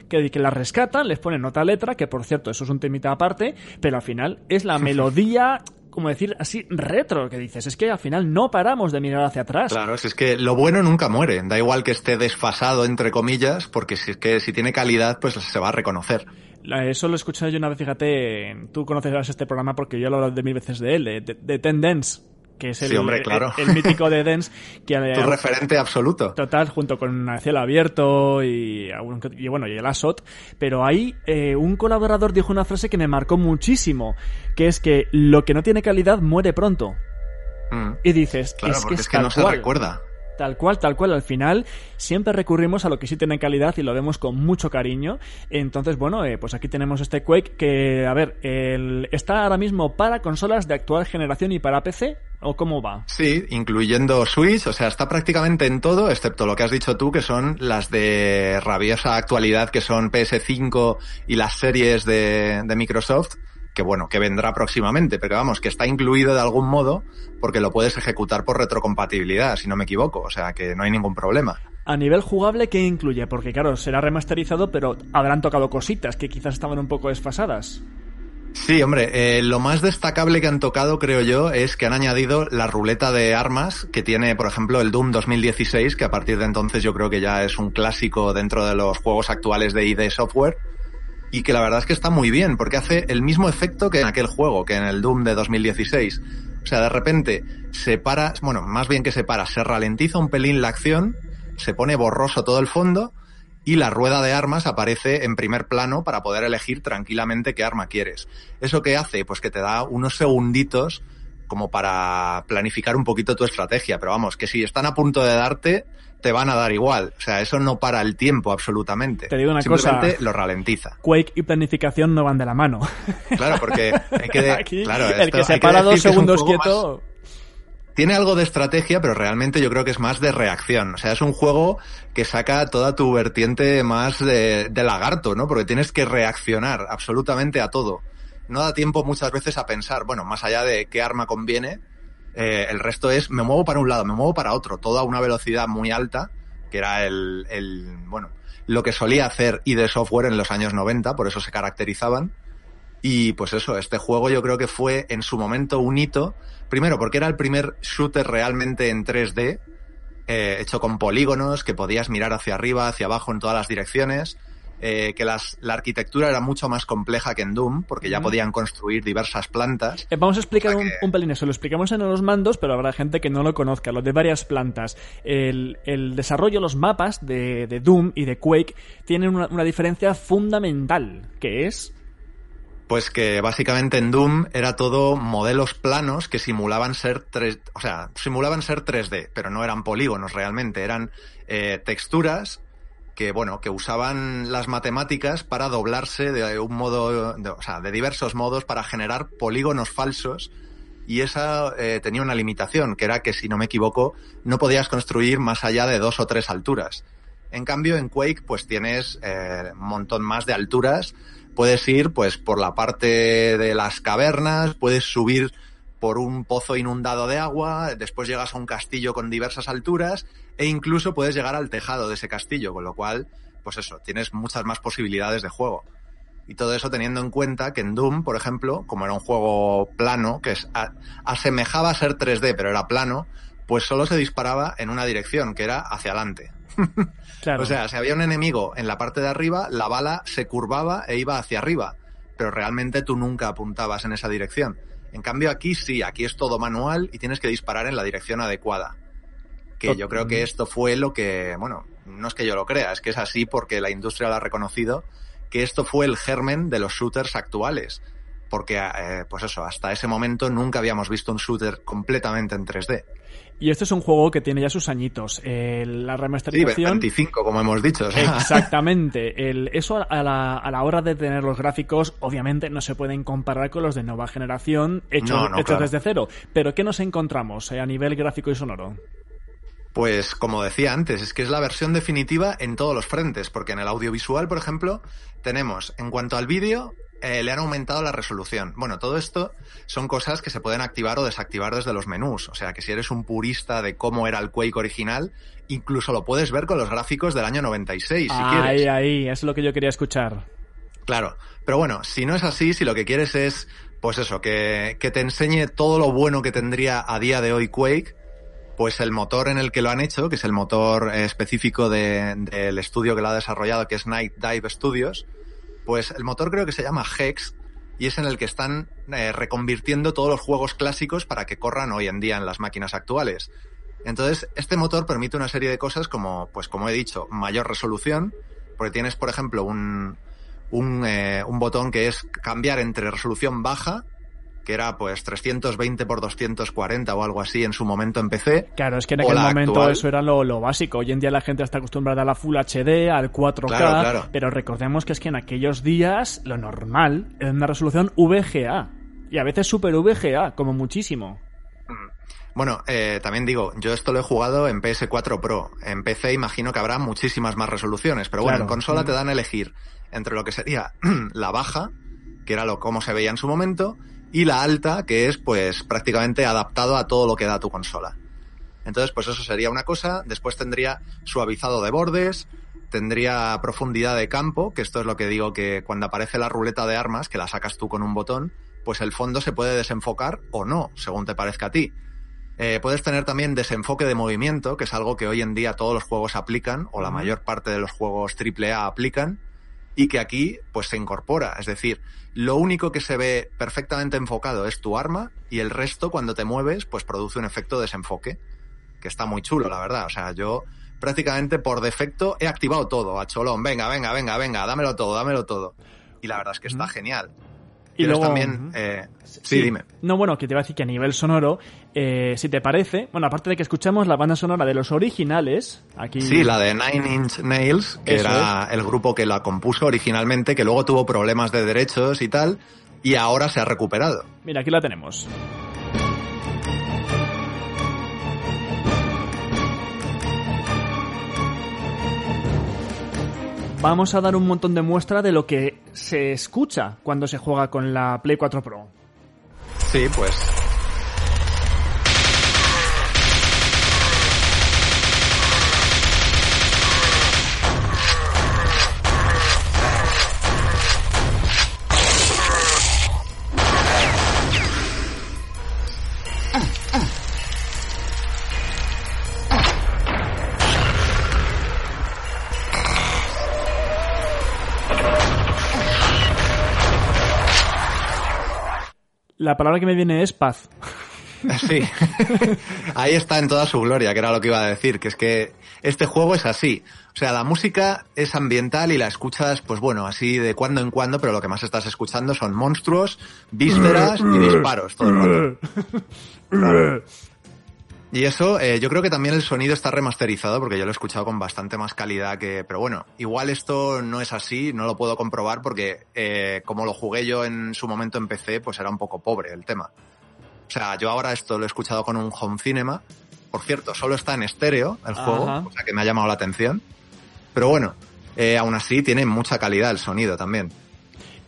S2: que, que las rescatan, les ponen nota letra, que por cierto, eso es un temita aparte, pero al final es la melodía, como decir así, retro, que dices, es que al final no paramos de mirar hacia atrás.
S6: Claro, si es que lo bueno nunca muere. Da igual que esté desfasado, entre comillas, porque si es que si tiene calidad, pues se va a reconocer.
S2: La- Eso lo he escuchado yo una vez, fíjate, tú conocerás este programa porque yo lo he hablado de mil veces de él, de, de, de Ten Dance, que es el,
S6: Sí, hombre, claro.
S2: el, el mítico de Dance, que
S6: Tu referente absoluto.
S2: Total, junto con el cielo abierto y, bueno, y el Asot. Pero ahí eh, un colaborador dijo una frase que me marcó muchísimo, que es que lo que no tiene calidad muere pronto.
S6: Mm.
S2: Y dices,
S6: Claro,
S2: es que
S6: porque
S2: es,
S6: es que
S2: tal
S6: no se
S2: cual.
S6: recuerda.
S2: Tal cual, tal cual. Al final siempre recurrimos a lo que sí tiene calidad y lo vemos con mucho cariño. Entonces, bueno, eh, pues aquí tenemos este Quake que, a ver, el- está ahora mismo para consolas de actual generación y para PC. ¿O cómo va?
S6: Sí, incluyendo Switch, o sea, está prácticamente en todo, excepto lo que has dicho tú, que son las de rabiosa actualidad, que son PS5 y las series de, de Microsoft, que bueno, que vendrá próximamente, pero vamos, que está incluido de algún modo, porque lo puedes ejecutar por retrocompatibilidad, si no me equivoco, o sea, que no hay ningún problema.
S2: A nivel jugable, ¿qué incluye? Porque claro, será remasterizado, pero habrán tocado cositas que quizás estaban un poco desfasadas.
S6: Sí, hombre, eh, lo más destacable que han tocado, creo yo, es que han añadido la ruleta de armas que tiene, por ejemplo, el Doom 2016, que a partir de entonces yo creo que ya es un clásico dentro de los juegos actuales de ID Software, y que la verdad es que está muy bien, porque hace el mismo efecto que en aquel juego, que en el Doom de 2016. O sea, de repente se para, bueno, más bien que se para, se ralentiza un pelín la acción, se pone borroso todo el fondo, y la rueda de armas aparece en primer plano para poder elegir tranquilamente qué arma quieres. ¿Eso qué hace? Pues que te da unos segunditos como para planificar un poquito tu estrategia, pero vamos, que si están a punto de darte, te van a dar igual. O sea, eso no para el tiempo absolutamente.
S2: Te digo una
S6: Simplemente
S2: cosa.
S6: lo ralentiza.
S2: Quake y planificación no van de la mano.
S6: Claro, porque hay que,
S2: Aquí,
S6: claro,
S2: el
S6: esto
S2: que se para dos
S6: que
S2: segundos quieto.
S6: Tiene algo de estrategia, pero realmente yo creo que es más de reacción. O sea, es un juego que saca toda tu vertiente más de, lagarto, ¿no? Porque tienes que reaccionar absolutamente a todo. No da tiempo muchas veces a pensar, bueno, más allá de qué arma conviene, eh, el resto es me muevo para un lado, me muevo para otro, todo a una velocidad muy alta, que era el, el bueno, lo que solía hacer ID Software en los años 90, por eso se caracterizaban. Y pues eso, este juego yo creo que fue en su momento un hito. Primero, porque era el primer shooter realmente en 3D, eh, hecho con polígonos, que podías mirar hacia arriba, hacia abajo en todas las direcciones. eh, que las, la arquitectura era mucho más compleja que en Doom, porque ya podían construir diversas plantas.
S2: Eh, Vamos a explicar un, un pelín eso. Lo explicamos en los mandos, pero habrá gente que no lo conozca. Lo de varias plantas. El, el desarrollo, los mapas de, de Doom y de Quake tienen una, una diferencia fundamental, que es...
S6: Pues que básicamente en Doom era todo modelos planos que simulaban ser 3, o sea, simulaban ser 3D, pero no eran polígonos realmente, eran eh, texturas que bueno, que usaban las matemáticas para doblarse de un modo, o sea, de diversos modos para generar polígonos falsos y esa eh, tenía una limitación, que era que si no me equivoco, no podías construir más allá de dos o tres alturas. En cambio, en Quake, pues tienes eh, un montón más de alturas. Puedes ir, pues, por la parte de las cavernas, puedes subir por un pozo inundado de agua, después llegas a un castillo con diversas alturas, e incluso puedes llegar al tejado de ese castillo, con lo cual, pues eso, tienes muchas más posibilidades de juego. Y todo eso teniendo en cuenta que en Doom, por ejemplo, como era un juego plano, que es, a- asemejaba a ser 3D, pero era plano, pues solo se disparaba en una dirección, que era hacia adelante. O sea, si había un enemigo en la parte de arriba, la bala se curvaba e iba hacia arriba, pero realmente tú nunca apuntabas en esa dirección. En cambio aquí sí, aquí es todo manual y tienes que disparar en la dirección adecuada. Que yo creo que esto fue lo que, bueno, no es que yo lo crea, es que es así porque la industria lo ha reconocido, que esto fue el germen de los shooters actuales. Porque, eh, pues eso, hasta ese momento nunca habíamos visto un shooter completamente en 3D.
S2: Y este es un juego que tiene ya sus añitos. Eh, la
S6: Sí,
S2: remasterización...
S6: 25, como hemos dicho. o sea.
S2: Exactamente. El, eso a la, a la hora de tener los gráficos, obviamente no se pueden comparar con los de nueva generación hechos,
S6: No, no,
S2: hechos
S6: claro.
S2: desde cero. Pero ¿qué nos encontramos eh, a nivel gráfico y sonoro?
S6: Pues como decía antes, es que es la versión definitiva en todos los frentes, porque en el audiovisual, por ejemplo, tenemos, en cuanto al vídeo, eh, le han aumentado la resolución. Bueno, todo esto son cosas que se pueden activar o desactivar desde los menús. O sea, que si eres un purista de cómo era el Quake original, incluso lo puedes ver con los gráficos del año 96, si
S2: ahí,
S6: quieres.
S2: ahí, es lo que yo quería escuchar.
S6: Claro, pero bueno, si no es así, si lo que quieres es, pues eso, que, que te enseñe todo lo bueno que tendría a día de hoy Quake, pues el motor en el que lo han hecho, que es el motor eh, específico de- del estudio que lo ha desarrollado, que es Night Dive Studios, pues el motor creo que se llama Hex y es en el que están eh, reconvirtiendo todos los juegos clásicos para que corran hoy en día en las máquinas actuales. Entonces, este motor permite una serie de cosas como, pues como he dicho, mayor resolución, porque tienes, por ejemplo, un, un, eh, un botón que es cambiar entre resolución baja, que era pues 320 por 240 o algo así en su momento en PC.
S2: Claro, es que en aquel momento
S6: actual.
S2: eso era lo, lo básico. Hoy en día la gente está acostumbrada a la Full HD, al 4K,
S6: Claro, claro.
S2: pero recordemos que es que en aquellos días lo normal era una resolución VGA. Y a veces Super VGA, como muchísimo.
S6: Bueno, eh, también digo, yo esto lo he jugado en PS4 Pro. En PC imagino que habrá muchísimas más resoluciones, pero bueno,
S2: Claro.
S6: en consola
S2: Mm.
S6: te dan a elegir entre lo que sería la baja, que era lo como se veía en su momento, y la alta, que es pues prácticamente adaptado a todo lo que da tu consola. Entonces, pues eso sería una cosa. Después tendría suavizado de bordes, tendría profundidad de campo, que esto es lo que digo que cuando aparece la ruleta de armas, que la sacas tú con un botón, pues el fondo se puede desenfocar o no, según te parezca a ti. Eh, puedes tener también desenfoque de movimiento, que es algo que hoy en día todos los juegos aplican, o la mayor parte de los juegos AAA aplican, y que aquí pues se incorpora. Es decir, lo único que se ve perfectamente enfocado es tu arma, y el resto cuando te mueves pues produce un efecto de desenfoque, que está muy chulo, la verdad. O sea, yo prácticamente por defecto he activado todo, a cholón, venga, venga, venga, venga, dámelo todo, dámelo todo. Y la verdad es que está genial.
S2: Y luego-
S6: también... eh, sí, dime.
S2: No, bueno, que te iba a decir que a nivel sonoro, eh, si te parece, bueno, aparte de que escuchamos la banda sonora de los originales, aquí...
S6: Sí, la de Nine Inch Nails, que
S2: Eso
S6: era el grupo que la compuso originalmente, que luego tuvo problemas de derechos y tal, y ahora se ha recuperado.
S2: Mira, aquí la tenemos. Vamos a dar un montón de muestra de lo que se escucha cuando se juega con la Play 4 Pro.
S6: Sí, pues.
S2: La palabra que me viene es paz.
S6: Sí. Ahí está en toda su gloria, que era lo que iba a decir, que es que este juego es así. O sea, la música es ambiental y la escuchas, pues bueno, así de cuando en cuando, pero lo que más estás escuchando son monstruos, vísceras y disparos todo el rato. Y eso, eh, yo creo que también el sonido está remasterizado porque yo lo he escuchado con bastante más calidad que... Pero bueno, igual esto no es así, no lo puedo comprobar porque eh, como lo jugué yo en su momento en PC, pues era un poco pobre el tema. O sea, yo ahora esto lo he escuchado con un home cinema. Por cierto, solo está en estéreo el juego, o sea que me ha llamado la atención. Pero bueno, eh, aún así tiene mucha calidad el sonido también.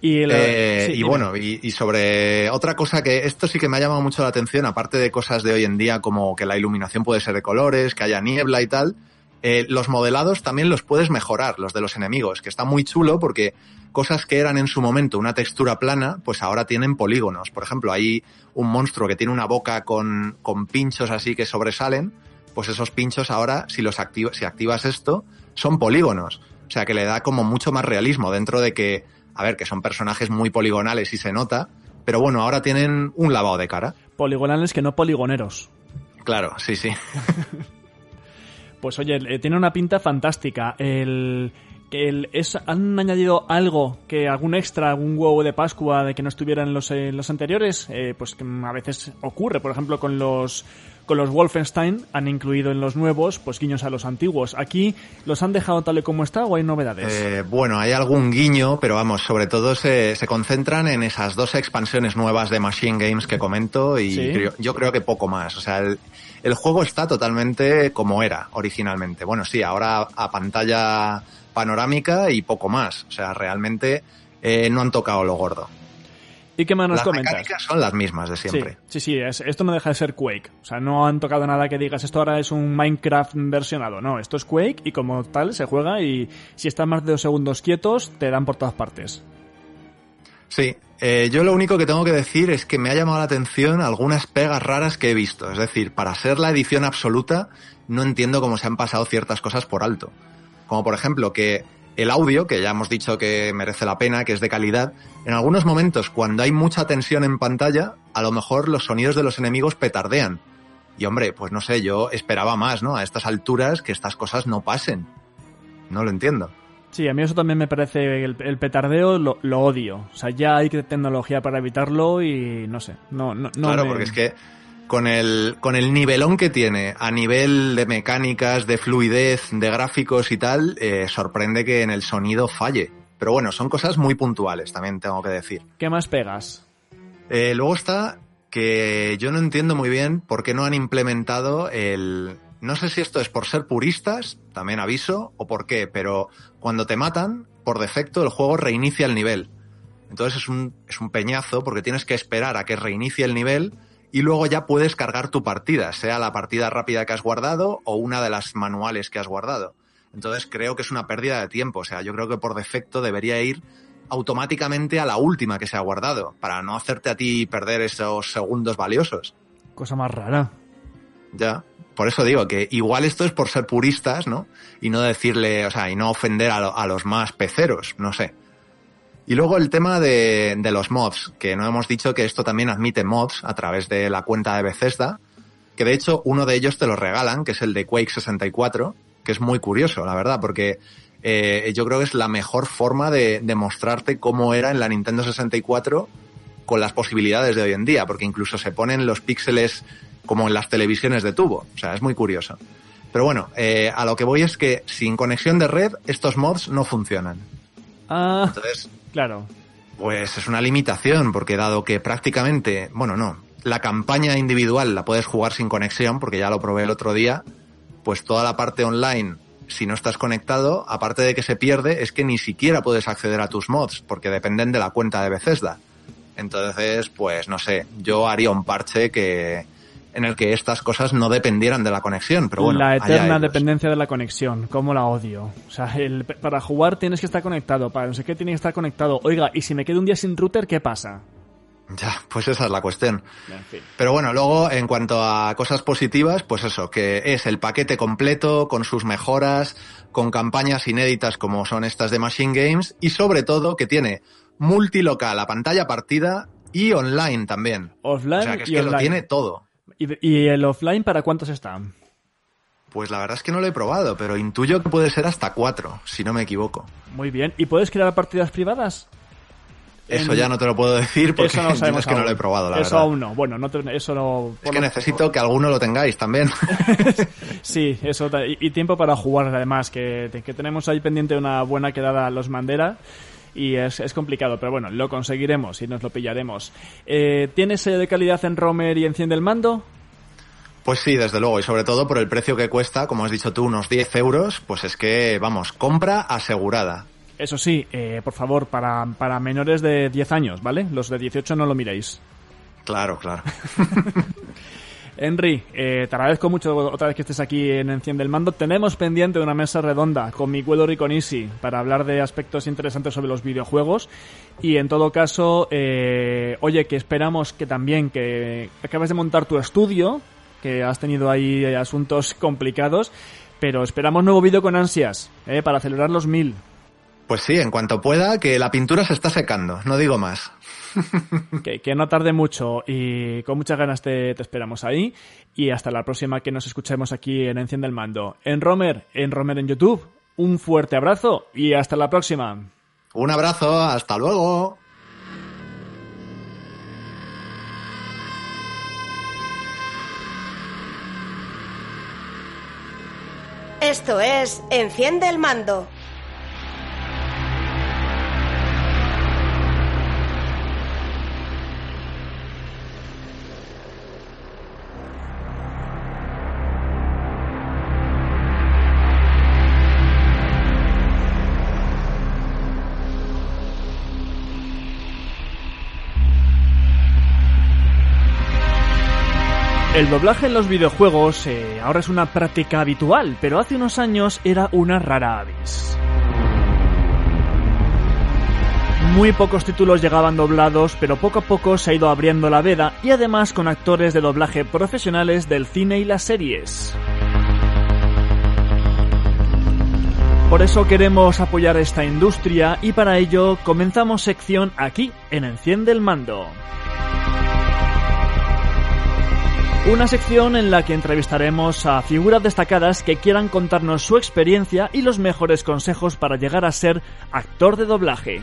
S2: Y,
S6: Eh,
S2: sí,
S6: y
S2: dime.
S6: bueno, y, y sobre otra cosa que esto sí que me ha llamado mucho la atención, aparte de cosas de hoy en día como que la iluminación puede ser de colores, que haya niebla y tal, eh, los modelados también los puedes mejorar, los de los enemigos, que está muy chulo porque cosas que eran en su momento una textura plana, pues ahora tienen polígonos. Por ejemplo, hay un monstruo que tiene una boca con, con pinchos así que sobresalen, pues esos pinchos ahora, si los activa- si activas esto, son polígonos. O sea que le da como mucho más realismo dentro de que, a ver, que son personajes muy poligonales y se nota, pero bueno, ahora tienen un lavado de cara.
S2: Poligonales que no poligoneros.
S6: Claro, sí, sí.
S2: Pues oye, eh, tiene una pinta fantástica. El, que el, es, ¿Han añadido algo, que algún extra, algún huevo de Pascua de que no estuviera en los, eh, los anteriores? Eh, pues que a veces ocurre, por ejemplo, con los con los Wolfenstein han incluido en los nuevos pues guiños a los antiguos. Aquí los han dejado tal y como está o hay novedades.
S6: Eh, bueno, hay algún guiño, pero vamos, sobre todo se, se concentran en esas dos expansiones nuevas de Machine Games que comento y
S2: Sí.
S6: creo- yo creo que poco más. O sea, el, el juego está totalmente como era originalmente. Bueno, sí, ahora a pantalla panorámica y poco más. O sea, realmente eh, no han tocado lo gordo.
S2: ¿Y qué más nos
S6: Las
S2: comentas?
S6: mecánicas son las mismas de siempre.
S2: Sí, sí, sí, es- esto no deja de ser Quake. O sea, no han tocado nada que digas esto ahora es un Minecraft versionado. No, esto es Quake y como tal se juega y si estás más de dos segundos quietos te dan por todas partes.
S6: Sí, eh, yo lo único que tengo que decir es que me ha llamado la atención algunas pegas raras que he visto. Es decir, para ser la edición absoluta, no entiendo cómo se han pasado ciertas cosas por alto. Como por ejemplo que el audio, que ya hemos dicho que merece la pena, que es de calidad, en algunos momentos cuando hay mucha tensión en pantalla, a lo mejor los sonidos de los enemigos petardean. Y hombre, pues no sé, yo esperaba más, ¿no? A estas alturas que estas cosas no pasen. No lo entiendo.
S2: Sí, a mí eso también me parece el, el petardeo lo, lo odio. O sea, ya hay tecnología para evitarlo y no sé, no no no
S6: claro,
S2: me-
S6: porque es que con el, con el nivelón que tiene a nivel de mecánicas, de fluidez, de gráficos y tal, eh, sorprende que en el sonido falle. Pero bueno, son cosas muy puntuales, también tengo que decir.
S2: ¿Qué más pegas?
S6: Eh, luego está que yo no entiendo muy bien por qué no han implementado el... No sé si esto es por ser puristas, también aviso, o por qué, pero cuando te matan, por defecto el juego reinicia el nivel. Entonces es un, es un peñazo porque tienes que esperar a que reinicie el nivel y luego ya puedes cargar tu partida, sea la partida rápida que has guardado o una de las manuales que has guardado. Entonces creo que es una pérdida de tiempo, o sea, yo creo que por defecto debería ir automáticamente a la última que se ha guardado, para no hacerte a ti perder esos segundos valiosos.
S2: Cosa más rara.
S6: Ya. Por eso digo que igual esto es por ser puristas, ¿no? Y no decirle, o sea, y no ofender a, lo- a los más peceros, no sé. Y luego el tema de, de los mods, que no hemos dicho que esto también admite mods a través de la cuenta de Bethesda, que de hecho uno de ellos te lo regalan, que es el de Quake 64, que es muy curioso, la verdad, porque eh, yo creo que es la mejor forma de, de mostrarte cómo era en la Nintendo 64 con las posibilidades de hoy en día, porque incluso se ponen los píxeles como en las televisiones de tubo, o sea, es muy curioso. Pero bueno, eh, a lo que voy es que sin conexión de red estos mods no funcionan.
S2: Ah,
S6: Entonces,
S2: claro.
S6: pues es una limitación, porque dado que prácticamente, bueno, no, la campaña individual la puedes jugar sin conexión, porque ya lo probé el otro día, pues toda la parte online, si no estás conectado, aparte de que se pierde, es que ni siquiera puedes acceder a tus mods, porque dependen de la cuenta de Bethesda. Entonces, pues no sé, yo haría un parche que en el que estas cosas no dependieran de la conexión, pero bueno,
S2: la eterna dependencia de la conexión, cómo la odio. O sea, el- para jugar tienes que estar conectado, para no sé qué tienes que estar conectado. Oiga, y si me quedo un día sin router, ¿qué pasa?
S6: Ya, pues esa es la cuestión.
S2: En fin.
S6: Pero bueno, luego en cuanto a cosas positivas, pues eso, que es el paquete completo con sus mejoras, con campañas inéditas como son estas de Machine Games y sobre todo que tiene multilocal a pantalla partida y online también.
S2: Offline
S6: O sea, que es
S2: y
S6: que lo
S2: online.
S6: tiene todo.
S2: ¿Y, y el offline para cuántos está?
S6: Pues la verdad es que no lo he probado, pero intuyo que puede ser hasta cuatro, si no me equivoco.
S2: Muy bien. ¿Y puedes crear partidas privadas?
S6: Eso
S2: En-
S6: ya no te lo puedo decir porque
S2: Eso no sabemos
S6: que no lo he probado, la
S2: Eso
S6: verdad.
S2: aún no. Bueno, no te- eso no...
S6: Es que necesito que alguno lo tengáis también.
S2: Sí, eso y, tiempo para jugar además, que, que tenemos ahí pendiente una buena quedada a los Mandera y es, es complicado, pero bueno, lo conseguiremos y nos lo pillaremos. Eh, ¿Tienes eh, de calidad en romer y enciende el mando?
S6: Pues sí, desde luego, y sobre todo por el precio que cuesta, como has dicho tú, unos 10 euros, pues es que, vamos, compra asegurada.
S2: Eso sí, eh, por favor, para, para menores de 10 años, ¿vale? Los de 18 no lo miréis.
S6: Claro, claro.
S2: Henry, eh, te agradezco mucho otra vez que estés aquí en Enciende el Mando. Tenemos pendiente una mesa redonda con con Easy para hablar de aspectos interesantes sobre los videojuegos. Y en todo caso, eh, oye, que esperamos que también que acabes de montar tu estudio que has tenido ahí eh, asuntos complicados, pero esperamos nuevo vídeo con ansias, ¿eh? para celebrar los mil.
S6: Pues sí, en cuanto pueda, que la pintura se está secando, no digo más.
S2: que, que, no tarde mucho y con muchas ganas te, te, esperamos ahí. Y hasta la próxima que nos escuchemos aquí en Enciende el Mando. En Romer, en Romer en YouTube. Un fuerte abrazo y hasta la próxima.
S6: Un abrazo, hasta luego.
S1: Esto es Enciende el Mando.
S2: El doblaje en los videojuegos eh, ahora es una práctica habitual, pero hace unos años era una rara avis. Muy pocos títulos llegaban doblados, pero poco a poco se ha ido abriendo la veda y además con actores de doblaje profesionales del cine y las series. Por eso queremos apoyar esta industria y para ello comenzamos sección aquí en Enciende el Mando. Una sección en la que entrevistaremos a figuras destacadas que quieran contarnos su experiencia y los mejores consejos para llegar a ser actor de doblaje.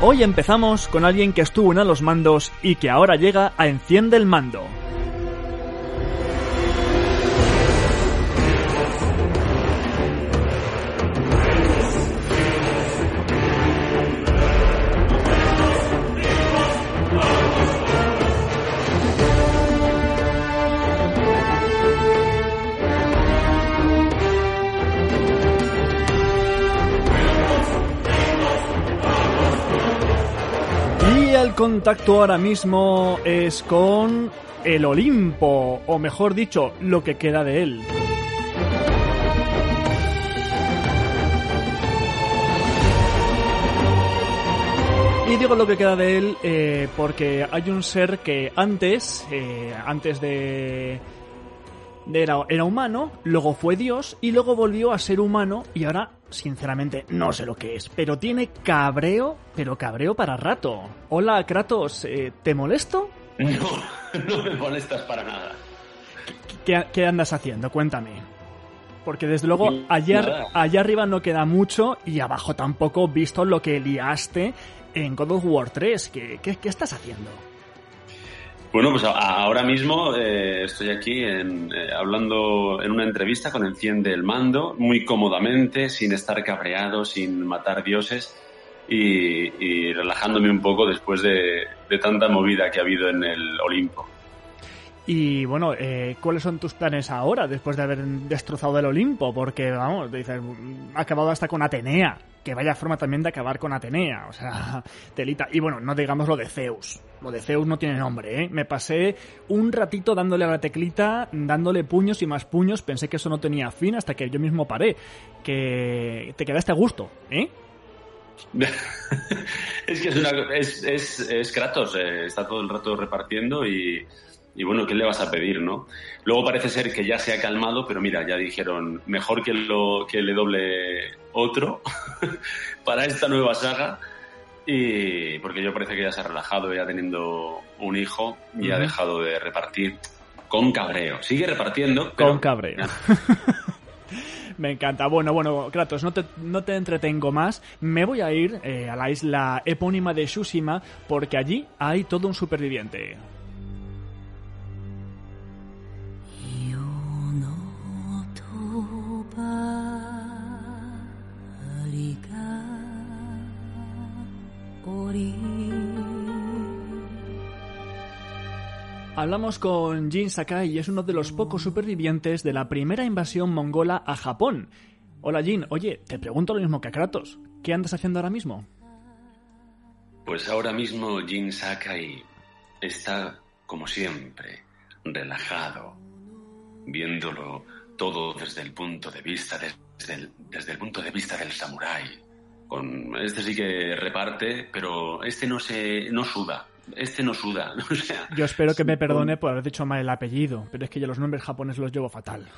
S2: Hoy empezamos con alguien que estuvo en a los mandos y que ahora llega a Enciende el Mando. El contacto ahora mismo es con el Olimpo, o mejor dicho, lo que queda de él. Y digo lo que queda de él eh, porque hay un ser que antes, eh, antes de, de era, era humano, luego fue Dios y luego volvió a ser humano y ahora sinceramente no sé lo que es, pero tiene cabreo, pero cabreo para rato. Hola Kratos, eh, ¿te molesto?
S17: No, no me molestas para nada.
S2: ¿Qué, qué andas haciendo? Cuéntame. Porque desde luego allá, allá arriba no queda mucho y abajo tampoco, visto lo que liaste en God of War 3. ¿Qué, qué, qué estás haciendo?
S17: Bueno, pues ahora mismo eh, estoy aquí en, eh, hablando en una entrevista con Enciende el Mando, muy cómodamente, sin estar cabreado, sin matar dioses y, relajándome un poco después de, de, tanta movida que ha habido en el Olimpo.
S2: Y bueno, eh, ¿cuáles son tus planes ahora después de haber destrozado el Olimpo? Porque, vamos, dices, ha acabado hasta con Atenea. Que vaya forma también de acabar con Atenea. O sea, telita. Y bueno, no digamos lo de Zeus. Lo de Zeus no tiene nombre, ¿eh? Me pasé un ratito dándole a la teclita, dándole puños y más puños. Pensé que eso no tenía fin hasta que yo mismo paré. Que te quedaste a gusto, ¿eh?
S17: es que es, una, es, es, es Kratos. Eh, está todo el rato repartiendo y y bueno, ¿qué le vas a pedir, no? Luego parece ser que ya se ha calmado, pero mira, ya dijeron, mejor que, lo, que le doble otro para esta nueva saga. Y porque yo parece que ya se ha relajado, ya teniendo un hijo y uh -huh. ha dejado de repartir con cabreo. Sigue repartiendo.
S2: Pero... Con cabreo. Me encanta. Bueno, bueno, Kratos, no te, no te entretengo más. Me voy a ir eh, a la isla epónima de Tsushima porque allí hay todo un superviviente. Hablamos con Jin Sakai y es uno de los pocos supervivientes de la primera invasión mongola a Japón. Hola Jin, oye, te pregunto lo mismo que a Kratos. ¿Qué andas haciendo ahora mismo?
S17: Pues ahora mismo Jin Sakai está, como siempre, relajado, viéndolo todo desde el punto de vista de, desde, el, desde el punto de vista del samurái, con este sí que reparte, pero este no se no suda. Este no suda. O sea,
S2: Yo espero que me perdone por haber dicho mal el apellido, pero es que yo los nombres japoneses los llevo fatal.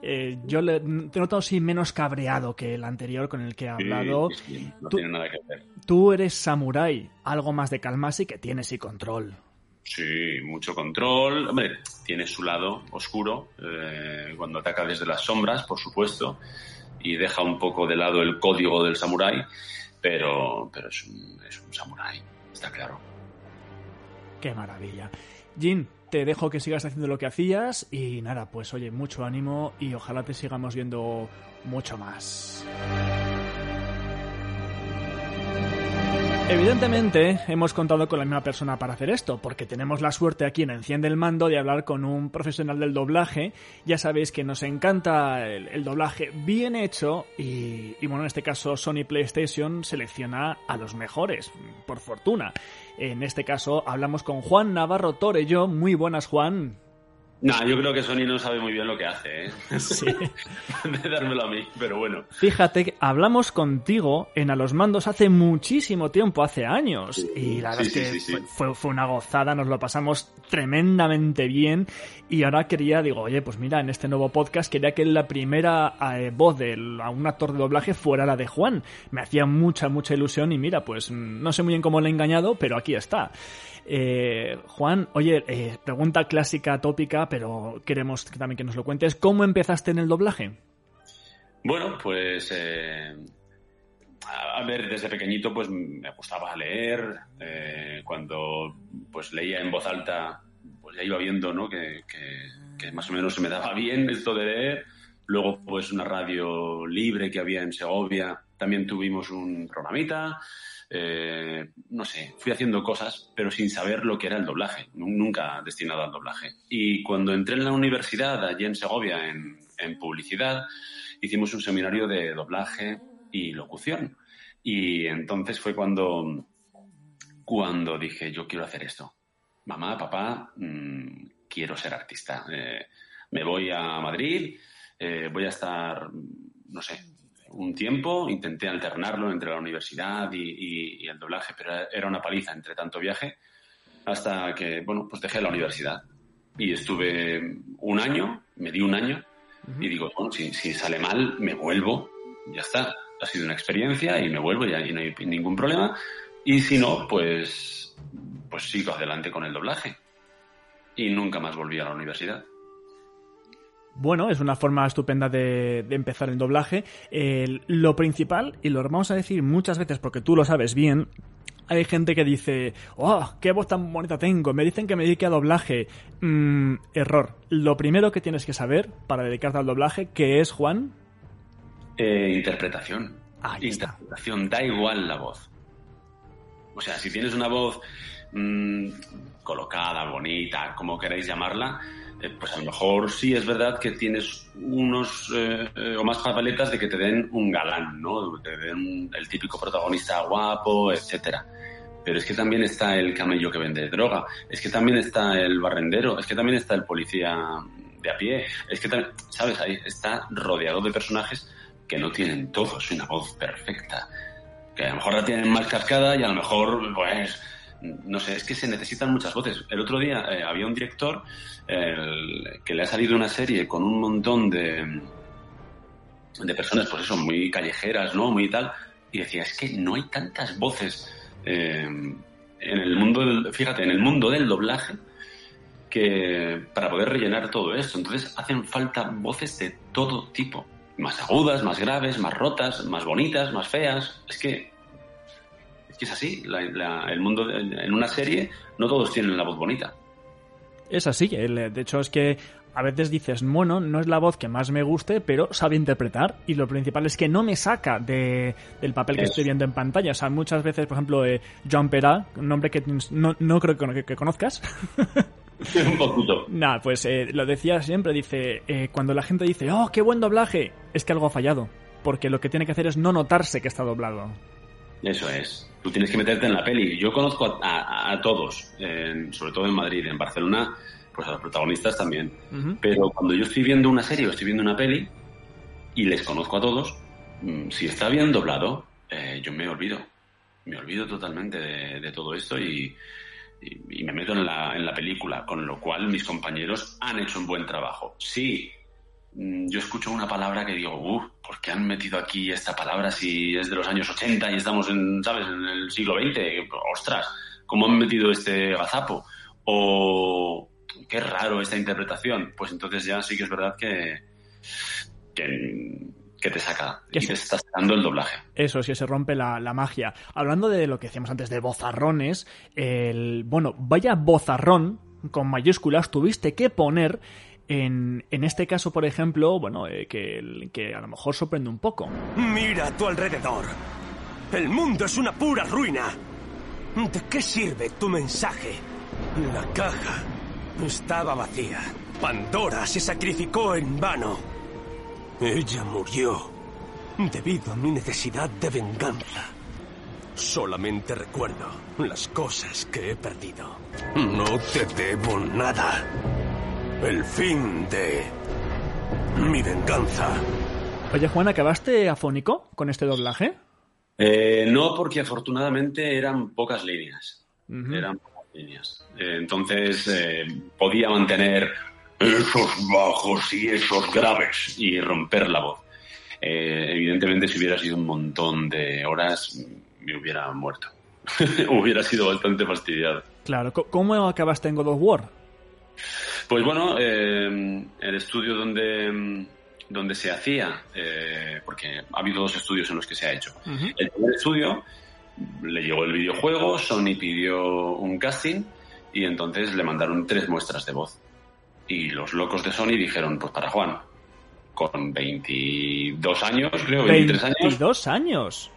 S2: Eh, yo le, te he notado sí menos cabreado que el anterior con el que he hablado.
S17: sí, sí, no
S2: Tú-
S17: tiene nada que ver.
S2: Tú eres samurái, algo más de calma sí que tienes y control.
S17: Sí, mucho control. Hombre, tiene su lado oscuro eh, cuando ataca desde las sombras, por supuesto, y deja un poco de lado el código del samurái, pero, pero es un, es un samurái, está claro.
S2: Qué maravilla. Jin, te dejo que sigas haciendo lo que hacías y nada, pues oye, mucho ánimo y ojalá te sigamos viendo mucho más. Evidentemente, hemos contado con la misma persona para hacer esto, porque tenemos la suerte aquí en Enciende el Mando de hablar con un profesional del doblaje. Ya sabéis que nos encanta el, doblaje bien hecho y, y, bueno, en este caso Sony PlayStation selecciona a los mejores, por fortuna. En este caso hablamos con Juan Navarro Torello. Muy buenas, Juan.
S17: Nah, yo creo que Sony no sabe muy bien lo que hace, ¿eh?
S2: Sí.
S17: de dármelo a mí, pero bueno.
S2: Fíjate, que hablamos contigo en A los Mandos hace muchísimo tiempo, hace años. Y la verdad
S17: Sí,
S2: es que. Fue, fue una gozada, nos lo pasamos tremendamente bien. Y ahora quería, digo, oye, pues mira, en este nuevo podcast quería que la primera eh, voz de la- un actor de doblaje fuera la de Juan. Me hacía mucha, mucha ilusión y mira, pues mm, no sé muy bien cómo le he engañado, pero aquí está. Eh, Juan, oye, eh, pregunta clásica, tópica, pero queremos que también que nos lo cuentes. ¿Cómo empezaste en el doblaje?
S17: Bueno, pues eh, a ver, desde pequeñito pues me gustaba leer. eh, cuando pues leía en voz alta, pues ya iba viendo, ¿no? Que más o menos se me daba bien esto de leer. Luego, pues una radio libre que había en Segovia. También tuvimos un programita. Eh, no sé, fui haciendo cosas, pero sin saber lo que era el doblaje. Nu- Nunca destinado al doblaje. Y cuando entré en la universidad, allí en Segovia, en, en publicidad, hicimos un seminario de doblaje y locución. Y entonces fue cuando, cuando dije, yo quiero hacer esto. Mamá, papá, mm, quiero ser artista. Eh, me voy a Madrid, eh, voy a estar, no sé, un tiempo. Intenté alternarlo entre la universidad y, y- y el doblaje, pero era una paliza entre tanto viaje hasta que, bueno, pues dejé la universidad. Y estuve un año, me di un año, y digo, bueno, si, si sale mal, me vuelvo, ya está. Ha sido una experiencia y me vuelvo y, y no hay ningún problema. Y si no, pues, pues sigo adelante con el doblaje. Y nunca más volví a la universidad.
S2: Bueno, es una forma estupenda de, de empezar el doblaje. Lo principal, y lo vamos a decir muchas veces porque tú lo sabes bien, hay gente que dice, oh, qué voz tan bonita tengo, me dicen que me dedique a doblaje. Mm, error. Lo primero que tienes que saber para dedicarte al doblaje, que es, Juan,
S17: Eh, interpretación. interpretación, da igual la voz. O sea, si tienes una voz mm, colocada, bonita, como queráis llamarla, eh, pues a lo mejor sí es verdad que tienes unos eh, eh, o más papeletas de que te den un galán, ¿no? Te den el típico protagonista guapo, etcétera. Pero es que también está el camello que vende droga, es que también está el barrendero, es que también está el policía de a pie, es que también, ¿sabes? Ahí está rodeado de personajes que no tienen todos una voz perfecta. Que a lo mejor la tienen más cascada y a lo mejor, pues, no sé, es que se necesitan muchas voces. El otro día eh, había un director que le ha salido una serie con un montón de, de personas, pues eso, muy callejeras, ¿no? Muy tal. Y decía, es que no hay tantas voces eh, en el mundo del, fíjate, en el mundo del doblaje que para poder rellenar todo esto. Entonces hacen falta voces de todo tipo. Más agudas, más graves, más rotas, más bonitas, más feas. Es que que es así. La- la- el mundo de- en una serie no todos tienen la voz bonita.
S2: es así. De hecho, es que a veces dices, bueno, no es la voz que más me guste, pero sabe interpretar. Y lo principal es que no me saca de, del papel que estoy viendo en pantalla. O sea, muchas veces, por ejemplo, eh, John Pera, un nombre que no, no creo que, que conozcas.
S17: un poquito.
S2: Nah, pues eh, lo decía siempre, dice, eh, cuando la gente dice, oh, qué buen doblaje, es que algo ha fallado. Porque lo que tiene que hacer es no notarse que está doblado.
S17: Eso es. Tú tienes que meterte en la peli. Yo conozco a, a- a todos, en- sobre todo en Madrid, en Barcelona, pues a los protagonistas también. Pero cuando yo estoy viendo una serie o estoy viendo una peli y les conozco a todos, mm, si está bien doblado, eh, yo me olvido. Me olvido totalmente de, de todo esto y, y- y me meto en la, en la película, con lo cual mis compañeros han hecho un buen trabajo. Sí, yo escucho una palabra que digo, uff, ¿por qué han metido aquí esta palabra si es de los años 80 y estamos en, ¿sabes?, en el siglo XX. Ostras, ¿cómo han metido este gazapo? O qué raro esta interpretación. Pues entonces ya sí que es verdad que, que, que te saca y te está sacando el doblaje.
S2: Eso sí, se rompe la, la magia. Hablando de lo que decíamos antes de bozarrones, el. Bueno, vaya bozarrón con mayúsculas tuviste que poner. En, en este caso, por ejemplo, bueno, eh, que, que a lo mejor sorprende un poco.
S18: Mira a tu alrededor. El mundo es una pura ruina. ¿De qué sirve tu mensaje? La caja estaba vacía. Pandora se sacrificó en vano. Ella murió debido a mi necesidad de venganza. Solamente recuerdo las cosas que he perdido. No te debo nada. El fin de mi venganza.
S2: Oye, Juan, ¿acabaste afónico con este doblaje?
S17: Eh, no, porque afortunadamente eran pocas líneas. Eran pocas líneas. Eh, entonces eh, podía mantener esos bajos y esos graves y romper la voz. Eh, evidentemente, si hubiera sido un montón de horas, me hubiera muerto. hubiera sido bastante fastidiado.
S2: Claro, ¿cómo acabaste en God of War?
S17: Pues bueno, eh, el estudio donde, donde se hacía, eh, porque ha habido dos estudios en los que se ha hecho. El primer estudio le llegó el videojuego, Sony pidió un casting y entonces le mandaron tres muestras de voz. Y los locos de Sony dijeron, pues para Juan, con 22 años, creo, 23 años.
S2: 22 años.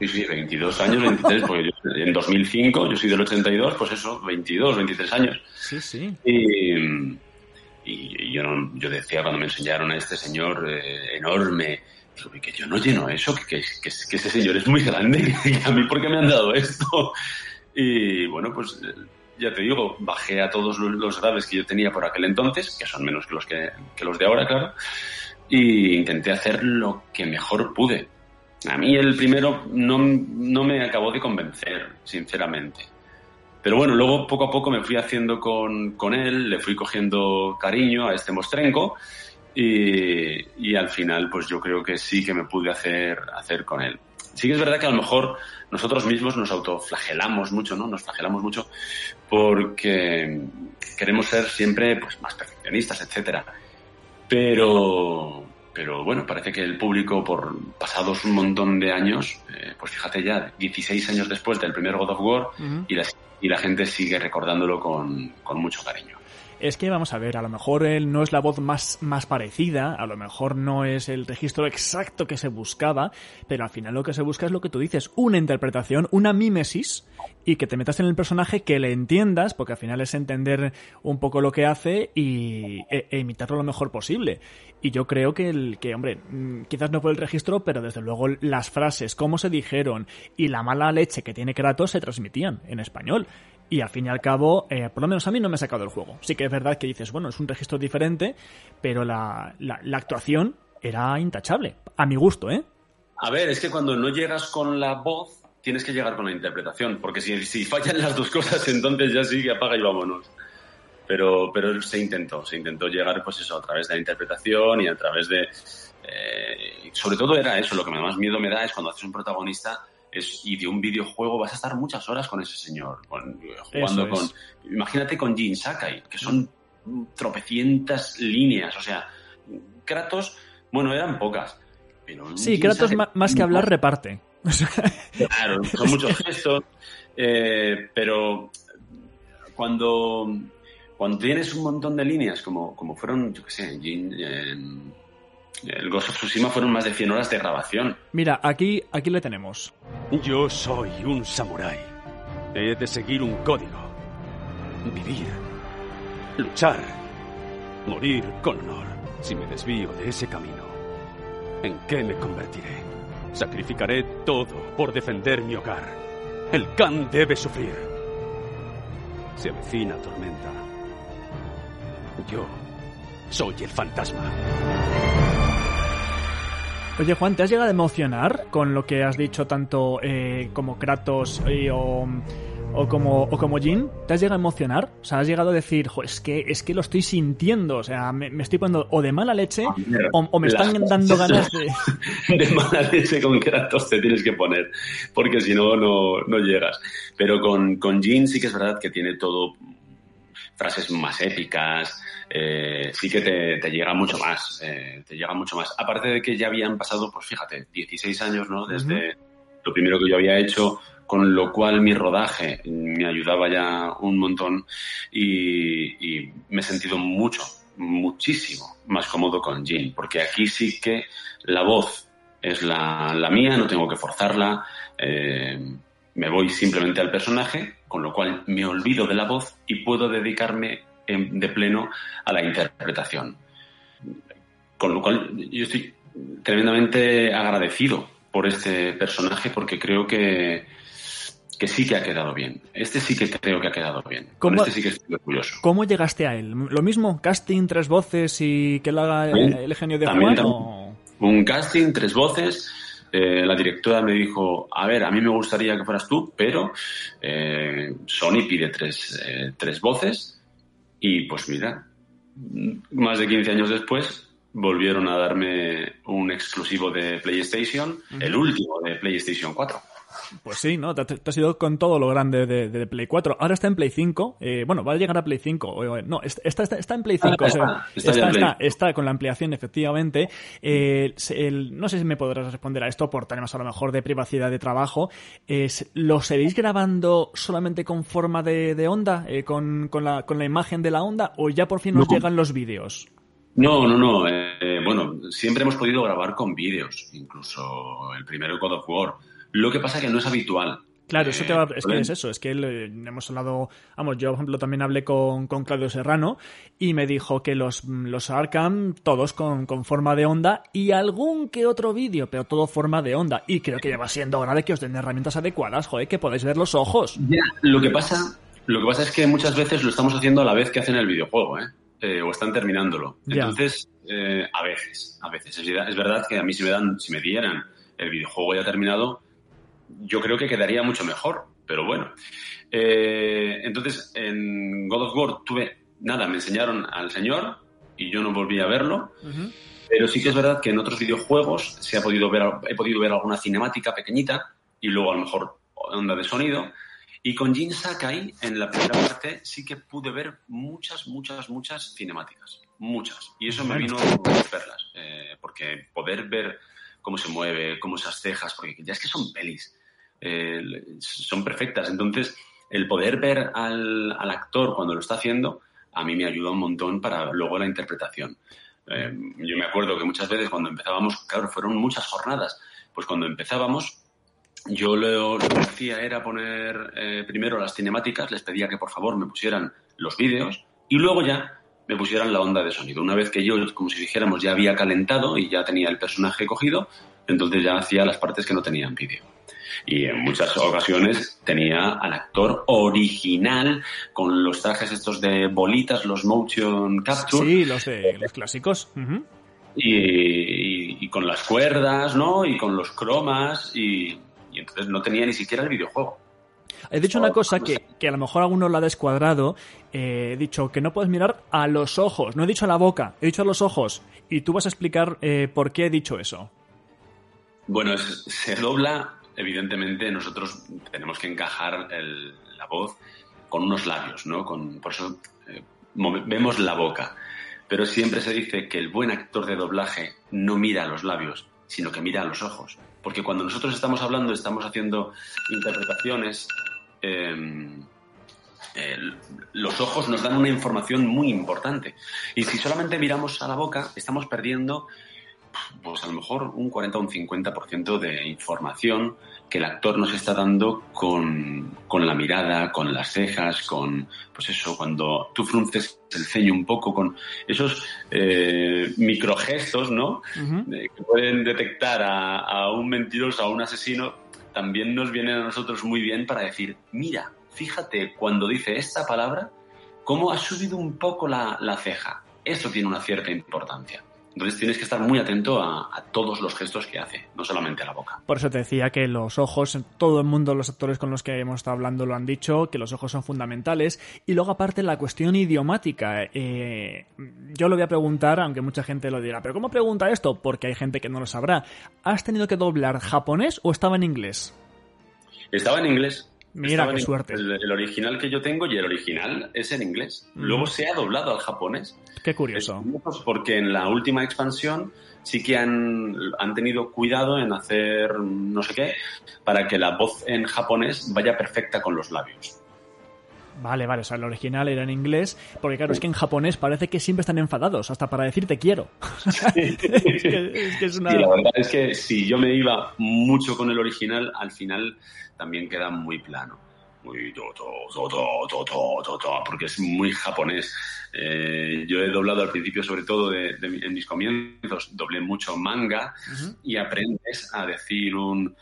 S17: Sí, sí, 22 años, 23, porque yo en 2005, yo soy del 82, pues eso, 22, 23 años.
S2: Sí, sí.
S17: Y, y yo, no- yo decía cuando me enseñaron a este señor eh, enorme, digo, que yo no lleno eso, que, que, que, que ese señor es muy grande, que a mí por qué me han dado esto. Y bueno, pues eh, ya te digo, bajé a todos los, los graves que yo tenía por aquel entonces, que son menos que los, que, que los de ahora, claro, y intenté hacer lo que mejor pude. A mí el primero no, no me acabó de convencer, sinceramente. Pero bueno, luego poco a poco me fui haciendo con, con él, le fui cogiendo cariño a este mostrenco y, y al final pues yo creo que sí que me pude hacer, hacer con él. Sí que es verdad que a lo mejor nosotros mismos nos autoflagelamos mucho, ¿no? Nos flagelamos mucho porque queremos ser siempre pues, más perfeccionistas, etcétera. Pero, pero bueno, parece que el público, por pasados un montón de años, eh, pues fíjate ya, 16 años después del primer God of War, y, la, y la gente sigue recordándolo con, con mucho cariño.
S2: Es que vamos a ver, a lo mejor él no es la voz más, más parecida, a lo mejor no es el registro exacto que se buscaba, pero al final lo que se busca es lo que tú dices, una interpretación, una mímesis, y que te metas en el personaje, que le entiendas, porque al final es entender un poco lo que hace y e, e imitarlo lo mejor posible. Y yo creo que, el, que, hombre, mm, quizás no por el registro, pero desde luego las frases, cómo se dijeron y la mala leche que tiene Kratos se transmitían en español. Y al fin y al cabo, eh, por lo menos a mí no me ha sacado el juego. Sí que es verdad que dices, bueno, es un registro diferente, pero la, la, actuación era intachable. A mi gusto, ¿eh?
S17: A ver, es que cuando no llegas con la voz, tienes que llegar con la interpretación, porque si, si fallan las dos cosas, entonces ya sí que apaga y vámonos. Pero, pero se intentó, se intentó llegar, pues eso, a través de la interpretación y a través de... eh, sobre todo era eso, lo que más miedo me da es cuando haces un protagonista es, y de un videojuego vas a estar muchas horas con ese señor, con- jugando con... Imagínate con Jin Sakai, que son tropecientas líneas, o sea, Kratos, bueno, eran pocas. Pero
S2: Sí,
S17: Jin
S2: Kratos
S17: Sakai-
S2: más que hablar reparte.
S17: Claro, son muchos gestos, eh, pero cuando, cuando tienes un montón de líneas, como, como fueron, yo qué sé, Jin- en- el Ghost of Tsushima fueron más de 100 horas de grabación.
S2: Mira, aquí, aquí le tenemos.
S18: Yo soy un samurái. He de seguir un código. Vivir. Luchar. Morir con honor. Si me desvío de ese camino, ¿en qué me convertiré? Sacrificaré todo por defender mi hogar. El Khan debe sufrir. Se avecina tormenta. Yo soy el fantasma.
S2: Oye, Juan, ¿te has llegado a emocionar con lo que has dicho tanto eh, como Kratos y, o, o como, o como Jin? ¿Te has llegado a emocionar? O sea, has llegado a decir, jo, es que, es que lo estoy sintiendo, o sea, me, me estoy poniendo o de mala leche o, o me están dando ganas de...
S17: de mala leche con Kratos te tienes que poner, porque si no, no, no llegas. Pero con, con Jin sí que es verdad que tiene todo frases más épicas, eh, sí que te, te llega mucho más, eh, te llega mucho más. Aparte de que ya habían pasado, pues fíjate, 16 años, ¿no? Desde lo primero que yo había hecho, con lo cual mi rodaje me ayudaba ya un montón y, y me he sentido mucho, muchísimo más cómodo con Jin, porque aquí sí que la voz es la, la mía, no tengo que forzarla, eh, me voy simplemente al personaje, con lo cual me olvido de la voz y puedo dedicarme en- de pleno a la interpretación. Con lo cual yo estoy tremendamente agradecido por este personaje porque creo que, que sí que ha quedado bien. Este sí que creo que ha quedado bien. Con
S2: ¿Cómo-
S17: este sí que estoy orgulloso.
S2: ¿Cómo llegaste a él? ¿Lo mismo? ¿Casting, tres voces y que lo haga el, el genio de Juan?
S17: también.
S2: o-
S17: Un casting, tres voces. Eh, la directora me dijo, a ver, a mí me gustaría que fueras tú, pero eh, Sony pide tres, eh, tres voces y pues mira, más de 15 años después volvieron a darme un exclusivo de PlayStation, el último de PlayStation 4.
S2: Pues sí, ¿no? Te, te has ido con todo lo grande de, de Play 4. Ahora está en Play 5. eh, bueno, va a llegar a Play 5. o- o- no, está, está, está en Play 5.
S17: Ah,
S2: o sea,
S17: está, Play.
S2: con la ampliación, efectivamente. Eh, el- no sé si me podrás responder a esto por temas a lo mejor de privacidad de trabajo. Es, ¿Lo seréis grabando solamente con forma de, de onda? eh, con, con, la, ¿Con la imagen de la onda? ¿O ya por fin nos
S17: No.
S2: llegan los vídeos?
S17: No, no, no. bueno, siempre hemos podido grabar con vídeos, incluso el primero God of War. Lo que pasa que no es habitual.
S2: Claro, eso te va,
S17: Eh,
S2: es que es eso, es que eh, hemos hablado, vamos, yo por ejemplo también hablé con, con Claudio Serrano y me dijo que los, los Arkham todos con, con forma de onda y algún que otro vídeo, pero todo forma de onda. Y creo que ya va siendo hora de que os den herramientas adecuadas, joder, que podáis ver los ojos.
S17: Ya, lo que pasa, lo que pasa es que muchas veces lo estamos haciendo a la vez que hacen el videojuego, ¿eh? Eh, o están terminándolo.
S2: Ya.
S17: Entonces, eh, a veces, a veces. Es verdad, es verdad que a mí si me dan, si me dieran el videojuego ya terminado, yo creo que quedaría mucho mejor. Pero bueno. Eh, entonces, en God of War tuve, nada, me enseñaron al señor y yo no volví a verlo. Pero sí que es verdad que en otros videojuegos se ha podido ver, he podido ver alguna cinemática pequeñita y luego a lo mejor onda de sonido. Y con Jin Sakai, en la primera parte, sí que pude ver muchas, muchas, muchas cinemáticas. Muchas. Y eso me vino como perlas. eh, porque poder ver cómo se mueve, cómo esas cejas, porque ya es que son pelis. Son perfectas. Entonces, el poder ver al, al actor cuando lo está haciendo, a mí me ayuda un montón para luego la interpretación. Eh, yo me acuerdo que muchas veces cuando empezábamos, claro, fueron muchas jornadas, pues cuando empezábamos, yo lo, lo que hacía era poner eh, primero las cinemáticas, les pedía que por favor me pusieran los vídeos y luego ya me pusieran la onda de sonido. Una vez que yo, como si dijéramos, ya había calentado y ya tenía el personaje cogido, entonces ya hacía las partes que no tenían vídeo. Y en muchas ocasiones tenía al actor original con los trajes estos de bolitas, los motion capture.
S2: Sí, los de los clásicos.
S17: Y, y- y con las cuerdas, ¿no? Y con los cromas y, y entonces no tenía ni siquiera el videojuego.
S2: He dicho una cosa que, que a lo mejor alguno la ha descuadrado. eh, he dicho que no puedes mirar a los ojos. No he dicho a la boca, he dicho a los ojos. Y tú vas a explicar eh, por qué he dicho eso.
S17: Bueno, se dobla, evidentemente nosotros tenemos que encajar la voz con unos labios, ¿no? Por eso eh, vemos la boca. Pero siempre se dice que el buen actor de doblaje no mira a los labios, sino que mira a los ojos. Porque cuando nosotros estamos hablando, estamos haciendo interpretaciones, el- los ojos nos dan una información muy importante. Y si solamente miramos a la boca, estamos perdiendo pues a lo mejor un 40 o un 50% de información que el actor nos está dando con, con la mirada, con las cejas, con, pues eso, cuando tú frunces el ceño un poco, con esos eh, microgestos, ¿no? Eh, que pueden detectar a, a un mentiroso, a un asesino, también nos vienen a nosotros muy bien para decir, mira, fíjate cuando dice esta palabra, cómo ha subido un poco la, la ceja. Esto tiene una cierta importancia. Entonces tienes que estar muy atento a, a todos los gestos que hace, no solamente a la boca.
S2: Por eso te decía que los ojos, todo el mundo, los actores con los que hemos estado hablando lo han dicho, que los ojos son fundamentales. Y luego, aparte, la cuestión idiomática. Eh, yo lo voy a preguntar, aunque mucha gente lo dirá, ¿pero cómo pregunta esto? Porque hay gente que no lo sabrá. ¿Has tenido que doblar japonés o estaba en inglés?
S17: Estaba en inglés.
S2: Mira,
S17: Estaba
S2: qué suerte.
S17: El, el original que yo tengo y el original es en inglés.
S2: Mm.
S17: Luego se ha doblado al japonés.
S2: Qué curioso.
S17: Es porque en la última expansión sí que han, han tenido cuidado en hacer no sé qué para que la voz en japonés vaya perfecta con los labios.
S2: Vale, vale, o sea, el original era en inglés, porque claro, es que en japonés parece que siempre están enfadados, hasta para decir te quiero. Sí. es, que, es, que una...
S17: sí, la verdad es que si yo me iba mucho con el original, al final también queda muy plano. Muy to, to, to, porque es muy japonés. Eh, yo he doblado al principio, sobre todo de, de, en mis comienzos, doblé mucho manga y aprendes a decir un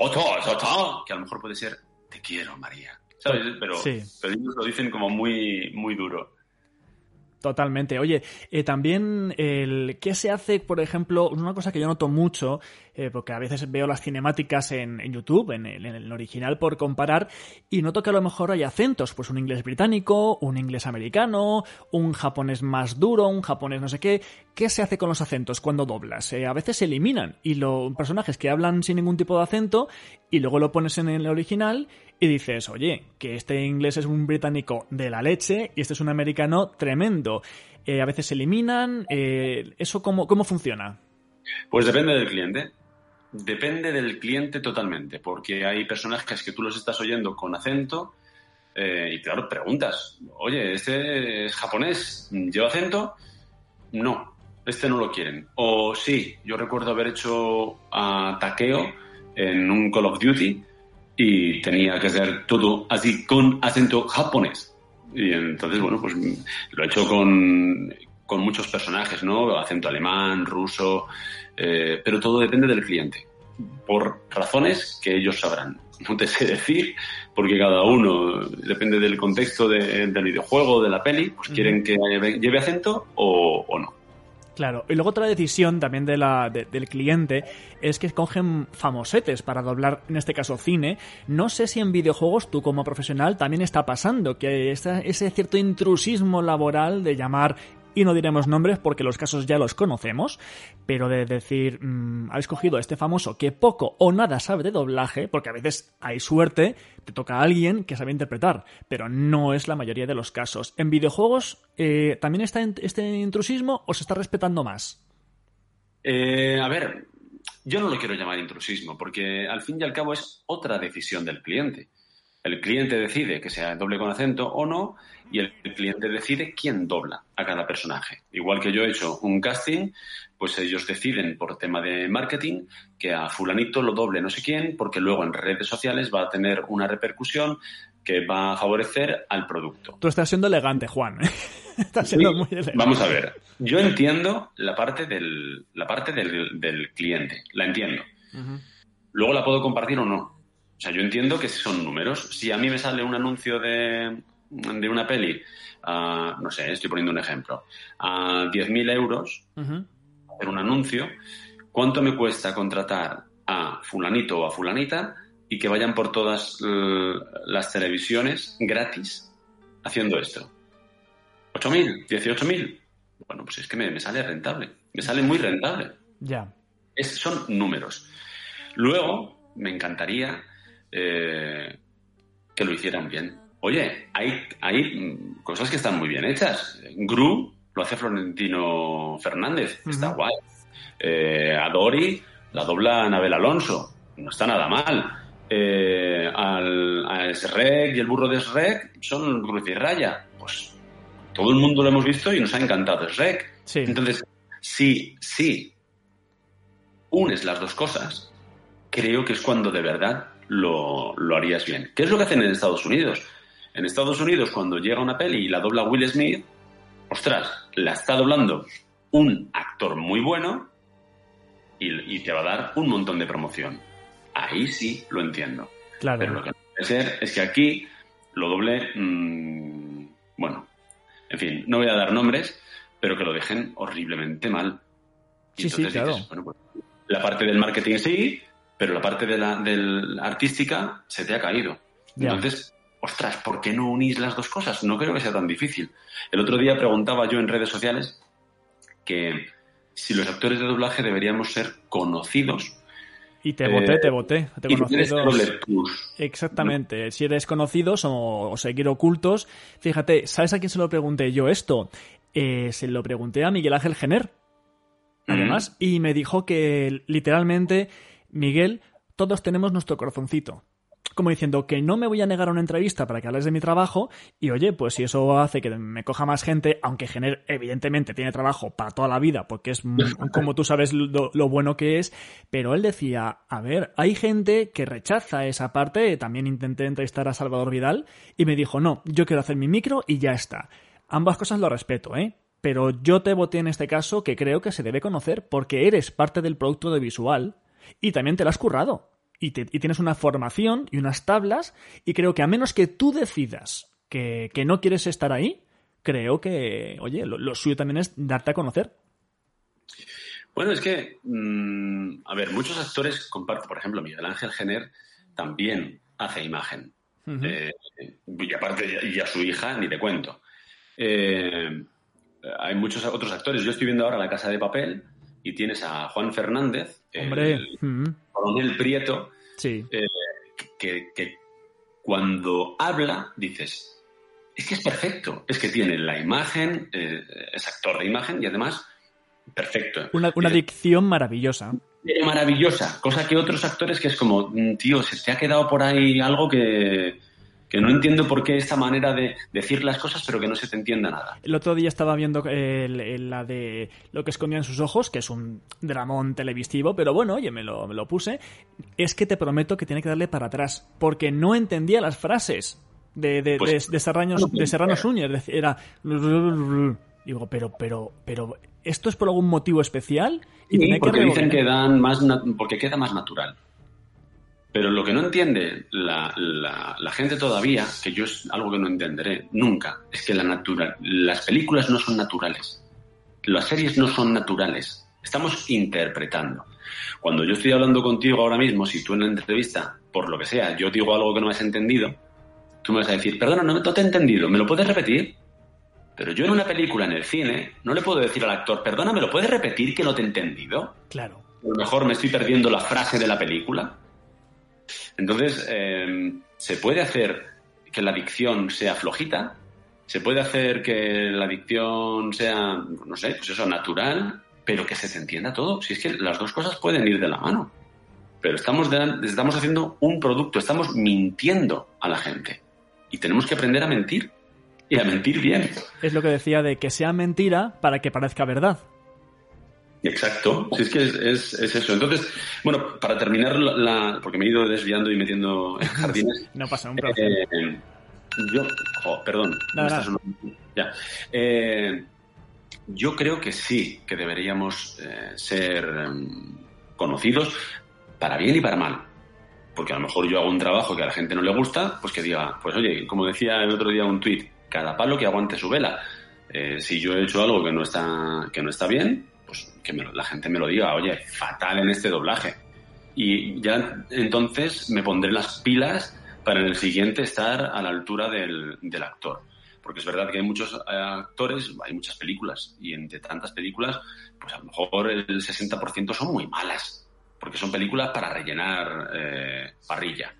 S17: oh, que a lo mejor puede ser te quiero, María ¿Sabes? Pero,
S2: Sí.
S17: pero ellos lo dicen como muy, muy duro.
S2: Totalmente. Oye, eh, también el qué se hace, por ejemplo, una cosa que yo noto mucho, eh, porque a veces veo las cinemáticas en, en YouTube, en el, en el original por comparar, y noto que a lo mejor hay acentos, pues un inglés británico, un inglés americano, un japonés más duro, un japonés no sé qué. ¿Qué se hace con los acentos cuando doblas? Eh, a veces se eliminan y los personajes que hablan sin ningún tipo de acento y luego lo pones en el original y dices, oye, que este inglés es un británico de la leche y este es un americano tremendo. Eh, a veces se eliminan. eh, ¿Eso cómo, cómo funciona?
S17: Pues depende del cliente. Depende del cliente totalmente, porque hay personajes que tú los estás oyendo con acento eh, y claro, preguntas, oye, ¿este es japonés? ¿Lleva acento? No, este no lo quieren. O sí, yo recuerdo haber hecho a Takeo en un Call of Duty y tenía que ser todo así con acento japonés. Y entonces, bueno, pues lo he hecho con, con muchos personajes, ¿no? Acento alemán, ruso, eh, pero todo depende del cliente, por razones que ellos sabrán. No te sé decir, porque cada uno, depende del contexto de- del videojuego, de la peli, pues quieren que lleve, lleve acento o, o no.
S2: Claro, y luego otra decisión también de la, de- del cliente es que cogen famosetes para doblar, en este caso cine. No sé si en videojuegos tú como profesional también está pasando que ese cierto intrusismo laboral de llamar, y no diremos nombres porque los casos ya los conocemos, pero de decir, mm, habéis cogido a este famoso que poco o nada sabe de doblaje, porque a veces hay suerte, te toca a alguien que sabe interpretar, pero no es la mayoría de los casos. ¿En videojuegos eh, también está este intrusismo o se está respetando más?
S17: Eh, a ver, yo no lo quiero llamar intrusismo, porque al fin y al cabo es otra decisión del cliente. El cliente decide que sea doble con acento o no, y el cliente decide quién dobla a cada personaje. Igual que yo he hecho un casting, pues ellos deciden por tema de marketing que a fulanito lo doble no sé quién, porque luego en redes sociales va a tener una repercusión que va a favorecer al producto.
S2: Tú estás siendo elegante, Juan. estás siendo muy elegante.
S17: Vamos a ver, yo entiendo la parte del, la parte del, del cliente, la entiendo. Luego la puedo compartir o no. O sea, yo entiendo que son números. Si a mí me sale un anuncio de, de una peli, a, no sé, estoy poniendo un ejemplo, a 10.000 euros, hacer un anuncio, ¿cuánto me cuesta contratar a fulanito o a fulanita y que vayan por todas las televisiones gratis haciendo esto? ¿8.000? ¿18.000? Bueno, pues es que me, me sale rentable, me sale muy rentable.
S2: Ya.
S17: Es- son números. Luego, me encantaría eh, que lo hicieran bien. Oye, hay, hay cosas que están muy bien hechas. Gru lo hace Florentino Fernández, está guay. Eh, a Dori la dobla Anabel Alonso, no está nada mal. Eh, al, a Shrek y el burro de Shrek son Cruz y Raya. Pues todo el mundo lo hemos visto y nos ha encantado Shrek. Entonces, sí, sí, unes las dos cosas, creo que es cuando de verdad lo, lo harías bien. ¿Qué es lo que hacen en Estados Unidos? En Estados Unidos, cuando llega una peli y la dobla Will Smith, ostras, la está doblando un actor muy bueno y, y te va a dar un montón de promoción. Ahí sí lo entiendo.
S2: Claro.
S17: Pero lo que no puede ser es que aquí lo doble, mm, bueno, en fin, no voy a dar nombres, pero que lo dejen horriblemente mal. Y
S2: Sí, sí,
S17: entonces
S2: claro.
S17: dices, bueno, pues, la parte del marketing sí, pero la parte de la del artística se te ha caído.
S2: Ya.
S17: Entonces, ostras, ¿por qué no unís las dos cosas? No creo que sea tan difícil. El otro día preguntaba yo en redes sociales que si los actores de doblaje deberíamos ser conocidos.
S2: Y te
S17: eh,
S2: voté, te voté. Te
S17: y
S2: conocidos-
S17: doble plus.
S2: Exactamente. Si eres conocidos o, o seguir ocultos, fíjate, ¿sabes a quién se lo pregunté yo esto? Eh, se lo pregunté a Miguel Ángel Gener, además, y me dijo que literalmente, Miguel, todos tenemos nuestro corazoncito. Como diciendo que no me voy a negar a una entrevista para que hables de mi trabajo y oye, pues si eso hace que me coja más gente, aunque Gener evidentemente tiene trabajo para toda la vida, porque es como tú sabes lo, lo bueno que es, pero él decía, a ver, hay gente que rechaza esa parte, también intenté entrevistar a Salvador Vidal y me dijo, no, yo quiero hacer mi micro y ya está. Ambas cosas lo respeto, ¿eh? Pero yo te voté en este caso que creo que se debe conocer porque eres parte del producto audiovisual y también te lo has currado. Y, te- y tienes una formación y unas tablas y creo que a menos que tú decidas que, que no quieres estar ahí, creo que, oye, lo, lo suyo también es darte a conocer.
S17: Bueno, es que, mm, a ver, muchos actores comparten, por ejemplo, Miguel Ángel Gener también hace imagen. Eh, y aparte, y a su hija, ni te cuento. Eh, hay muchos otros actores. Yo estoy viendo ahora La Casa de Papel y tienes a Juan Fernández,
S2: Hombre,
S17: el coronel Prieto,
S2: sí.
S17: eh, que, que cuando habla dices, es que es perfecto, es que tiene la imagen, eh, es actor de imagen y además perfecto.
S2: Una, una dicción maravillosa.
S17: Maravillosa, cosa que otros actores que es como, mm, tío, se te ha quedado por ahí algo que, que no entiendo por qué esta manera de decir las cosas, pero que no se te entienda nada.
S2: El otro día estaba viendo el- el- la de Lo que escondía en sus ojos, que es un dramón televisivo, pero bueno, oye, me lo, me lo puse. Es que te prometo que tiene que darle para atrás, porque no entendía las frases de, de,
S17: Pues-
S2: de- de Serrano, de Serrano. Dec- Era. Digo, pero, pero, pero, ¿esto es por algún motivo especial?
S17: Y
S2: tenía
S17: porque dicen
S2: rebobinar.
S17: que dan más, porque queda más natural. Pero lo que no entiende la, la- la gente todavía, que yo es algo que no entenderé nunca, es que la las películas no son naturales. Las series no son naturales. Estamos interpretando. Cuando yo estoy hablando contigo ahora mismo, si tú en la entrevista, por lo que sea, yo digo algo que no has entendido, tú me vas a decir, perdona, no, no te he entendido, ¿me lo puedes repetir? Pero yo en una película, en el cine, no le puedo decir al actor, perdona, ¿me lo puedes repetir que no te he entendido?
S2: Claro.
S17: A lo mejor me estoy perdiendo la frase de la película. Entonces, eh, se puede hacer que la dicción sea flojita, se puede hacer que la dicción sea, no sé, pues eso, natural, pero que se entienda todo. Si es que las dos cosas pueden ir de la mano. Pero estamos, estamos haciendo un producto, estamos mintiendo a la gente. Y tenemos que aprender a mentir. Y a mentir bien.
S2: Es lo que decía de que sea mentira para que parezca verdad.
S17: Exacto, si es que es, es- es eso. Entonces, bueno, para terminar, la, porque me he ido desviando y metiendo en jardines.
S2: No pasa, un placer.
S17: eh, yo, jo, perdón,
S2: nada.
S17: sonando- ya. Eh, yo creo que sí, que deberíamos eh, ser em, conocidos para bien y para mal. Porque a lo mejor yo hago un trabajo que a la gente no le gusta, pues que diga, pues oye, como decía el otro día un tuit, cada palo que aguante su vela. Eh, si yo he hecho algo que no está, que no está bien, pues que me lo- la gente me lo diga, oye, fatal en este doblaje. Y ya entonces me pondré las pilas para en el siguiente estar a la altura del, del actor. Porque es verdad que hay muchos eh, actores, hay muchas películas, y entre tantas películas, pues a lo mejor el 60% son muy malas, porque son películas para rellenar eh, parrilla.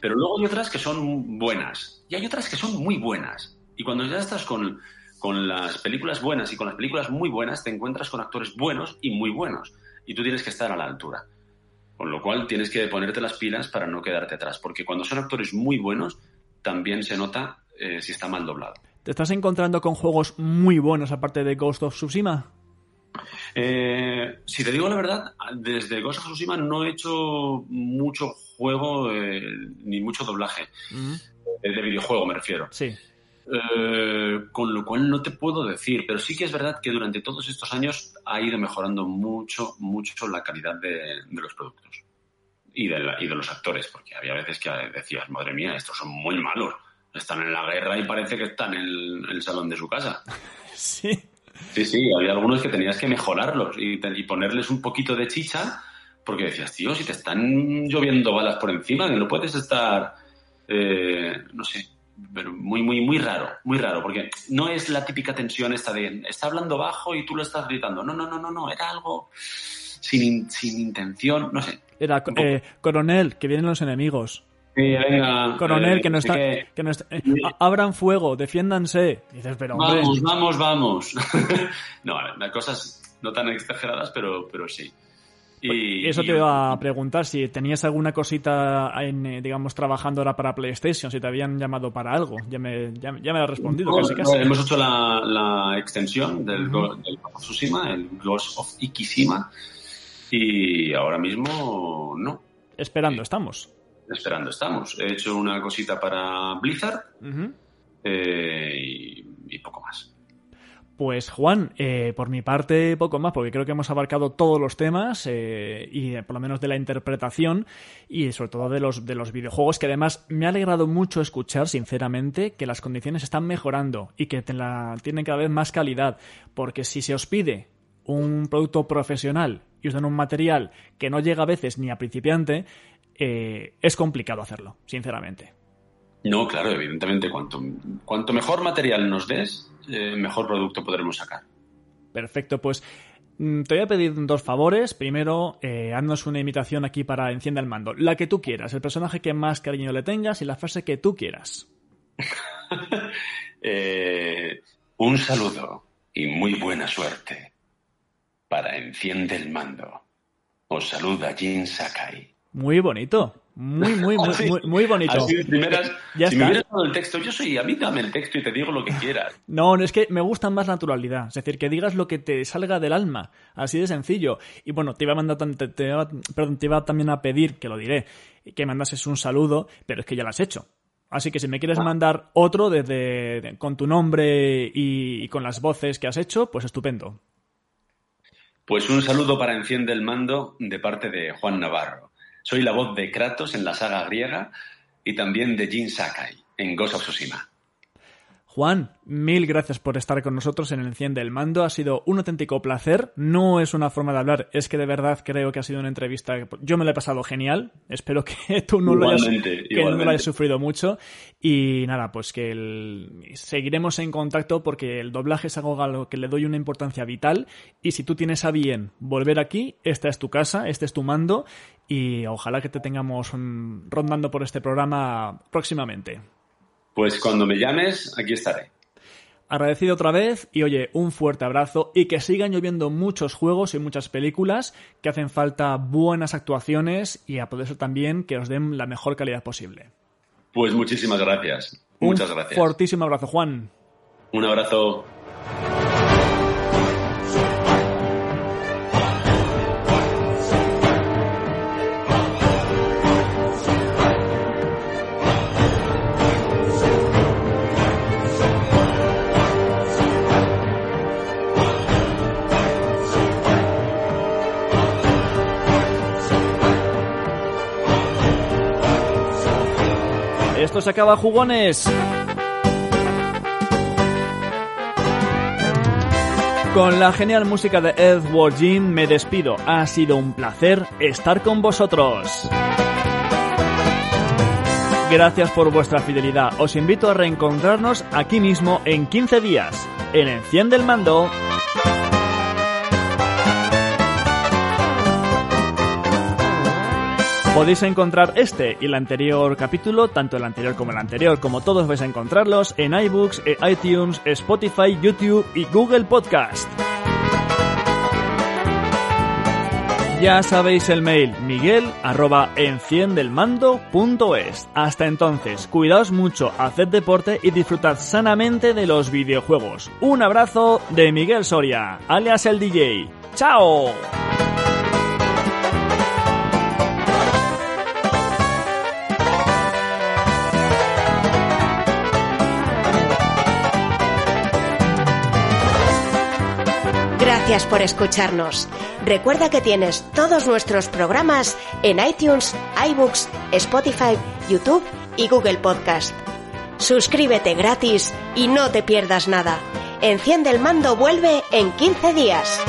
S17: Pero luego hay otras que son buenas y hay otras que son muy buenas. Y cuando ya estás con, con las películas buenas y con las películas muy buenas, te encuentras con actores buenos y muy buenos. Y tú tienes que estar a la altura. Con lo cual tienes que ponerte las pilas para no quedarte atrás. Porque cuando son actores muy buenos, también se nota eh, si está mal doblado.
S2: ¿Te estás encontrando con juegos muy buenos aparte de Ghost of Tsushima?
S17: Eh, si te digo la verdad, desde Ghost of Tsushima no he hecho mucho juego eh, ni mucho doblaje. Eh, de videojuego me refiero.
S2: Sí.
S17: Eh, con lo cual no te puedo decir, pero sí que es verdad que durante todos estos años ha ido mejorando mucho, mucho la calidad de, de los productos y de, la- y de los actores, porque había veces que decías, madre mía, estos son muy malos, están en la guerra y parece que están en el, en el salón de su casa.
S2: Sí.
S17: Sí, sí, había algunos que tenías que mejorarlos y, y ponerles un poquito de chicha porque decías, tío, si te están lloviendo balas por encima, que no puedes estar, eh, no sé, pero muy, muy, muy raro, muy raro, porque no es la típica tensión esta de, está hablando bajo y tú lo estás gritando. No, no, no, no, no, era algo sin, in- sin intención, no sé.
S2: Era, eh, coronel, que vienen los enemigos.
S17: Sí, venga.
S2: Coronel,
S17: eh,
S2: que no está.
S17: que-
S2: Que no está eh, abran fuego, defiéndanse. Y dices, pero hombre.
S17: Vamos, vamos, vamos. no, las cosas no tan exageradas, pero, pero sí. Y,
S2: Eso te iba a preguntar si tenías alguna cosita, en, eh, digamos, trabajando ahora para PlayStation, si te habían llamado para algo. Ya me, ya, ya me lo has respondido,
S17: No,
S2: casi casi.
S17: Hemos hecho la, la extensión del, of Tsushima, el Ghost of Ikishima, y ahora mismo no.
S2: Esperando, estamos.
S17: Esperando estamos. He hecho una cosita para Blizzard eh, y, y poco más.
S2: Pues Juan, eh, por mi parte poco más, porque creo que hemos abarcado todos los temas eh, y eh, por lo menos de la interpretación y sobre todo de los de los videojuegos, que además me ha alegrado mucho escuchar, sinceramente, que las condiciones están mejorando y que la- tienen cada vez más calidad, porque si se os pide un producto profesional y os dan un material que no llega a veces ni a principiante, eh, es complicado hacerlo, sinceramente.
S17: No, claro, evidentemente, cuanto, cuanto mejor material nos des, eh, mejor producto podremos sacar.
S2: Perfecto, pues mm, te voy a pedir dos favores. Primero, eh, haznos una imitación aquí para Encienda el Mando. La que tú quieras, el personaje que más cariño le tengas y la frase que tú quieras.
S17: Eh, un saludo y muy buena suerte para Enciende el Mando. Os saluda Jin Sakai.
S2: Muy bonito. Muy, muy, muy, muy, muy bonito.
S17: así de primeras,
S2: Ya
S17: si
S2: está.
S17: me hubieras dado el texto, yo soy, a mí dame el texto y te digo lo que quieras.
S2: No, no es que me gusta más naturalidad. Es decir, que digas lo que te salga del alma. Así de sencillo. Y bueno, te iba a mandar te, te iba- perdón, te iba también a pedir, que lo diré, que mandases un saludo, pero es que ya lo has hecho. Así que si me quieres mandar otro desde de- con tu nombre y, y con las voces que has hecho, pues estupendo.
S17: Pues un saludo para Enciende el Mando de parte de Juan Navarro. Soy la voz de Kratos en la saga griega y también de Jin Sakai en Ghost of Tsushima.
S2: Juan, mil gracias por estar con nosotros en el Enciende el Mando. Ha sido un auténtico placer. No es una forma de hablar, es que de verdad creo que ha sido una entrevista. Yo me la he pasado genial. Espero que tú no lo hayas, que no lo hayas sufrido mucho. Y nada, pues que el- seguiremos en contacto porque el doblaje es algo a lo que le doy una importancia vital. Y si tú tienes a bien volver aquí, esta es tu casa, este es tu mando. Y ojalá que te tengamos mm, rondando por este programa próximamente.
S17: Pues cuando me llames, aquí estaré.
S2: Agradecido otra vez y oye, un fuerte abrazo y que sigan lloviendo muchos juegos y muchas películas, que hacen falta buenas actuaciones y a poder ser también que os den la mejor calidad posible.
S17: Pues muchísimas gracias. Muchas gracias.
S2: Fortísimo abrazo, Juan.
S17: Un abrazo.
S2: Esto se acaba, jugones. Con la genial música de Edward Jim me despido. Ha sido un placer estar con vosotros. Gracias por vuestra fidelidad. Os invito a reencontrarnos aquí mismo en 15 días, en Enciende el Mando. Podéis encontrar este y el anterior capítulo, tanto el anterior como el anterior, como todos vais a encontrarlos en iBooks, iTunes, Spotify, YouTube y Google Podcast. Ya sabéis el mail, miguel arroba enciendelmando.es. Hasta entonces, cuidaos mucho, haced deporte y disfrutad sanamente de los videojuegos. Un abrazo de Miguel Soria, alias el DJ. ¡Chao!
S1: Gracias por escucharnos. Recuerda que tienes todos nuestros programas en iTunes, iBooks, Spotify, YouTube y Google Podcast. Suscríbete gratis y no te pierdas nada. Enciende el mando vuelve en 15 días.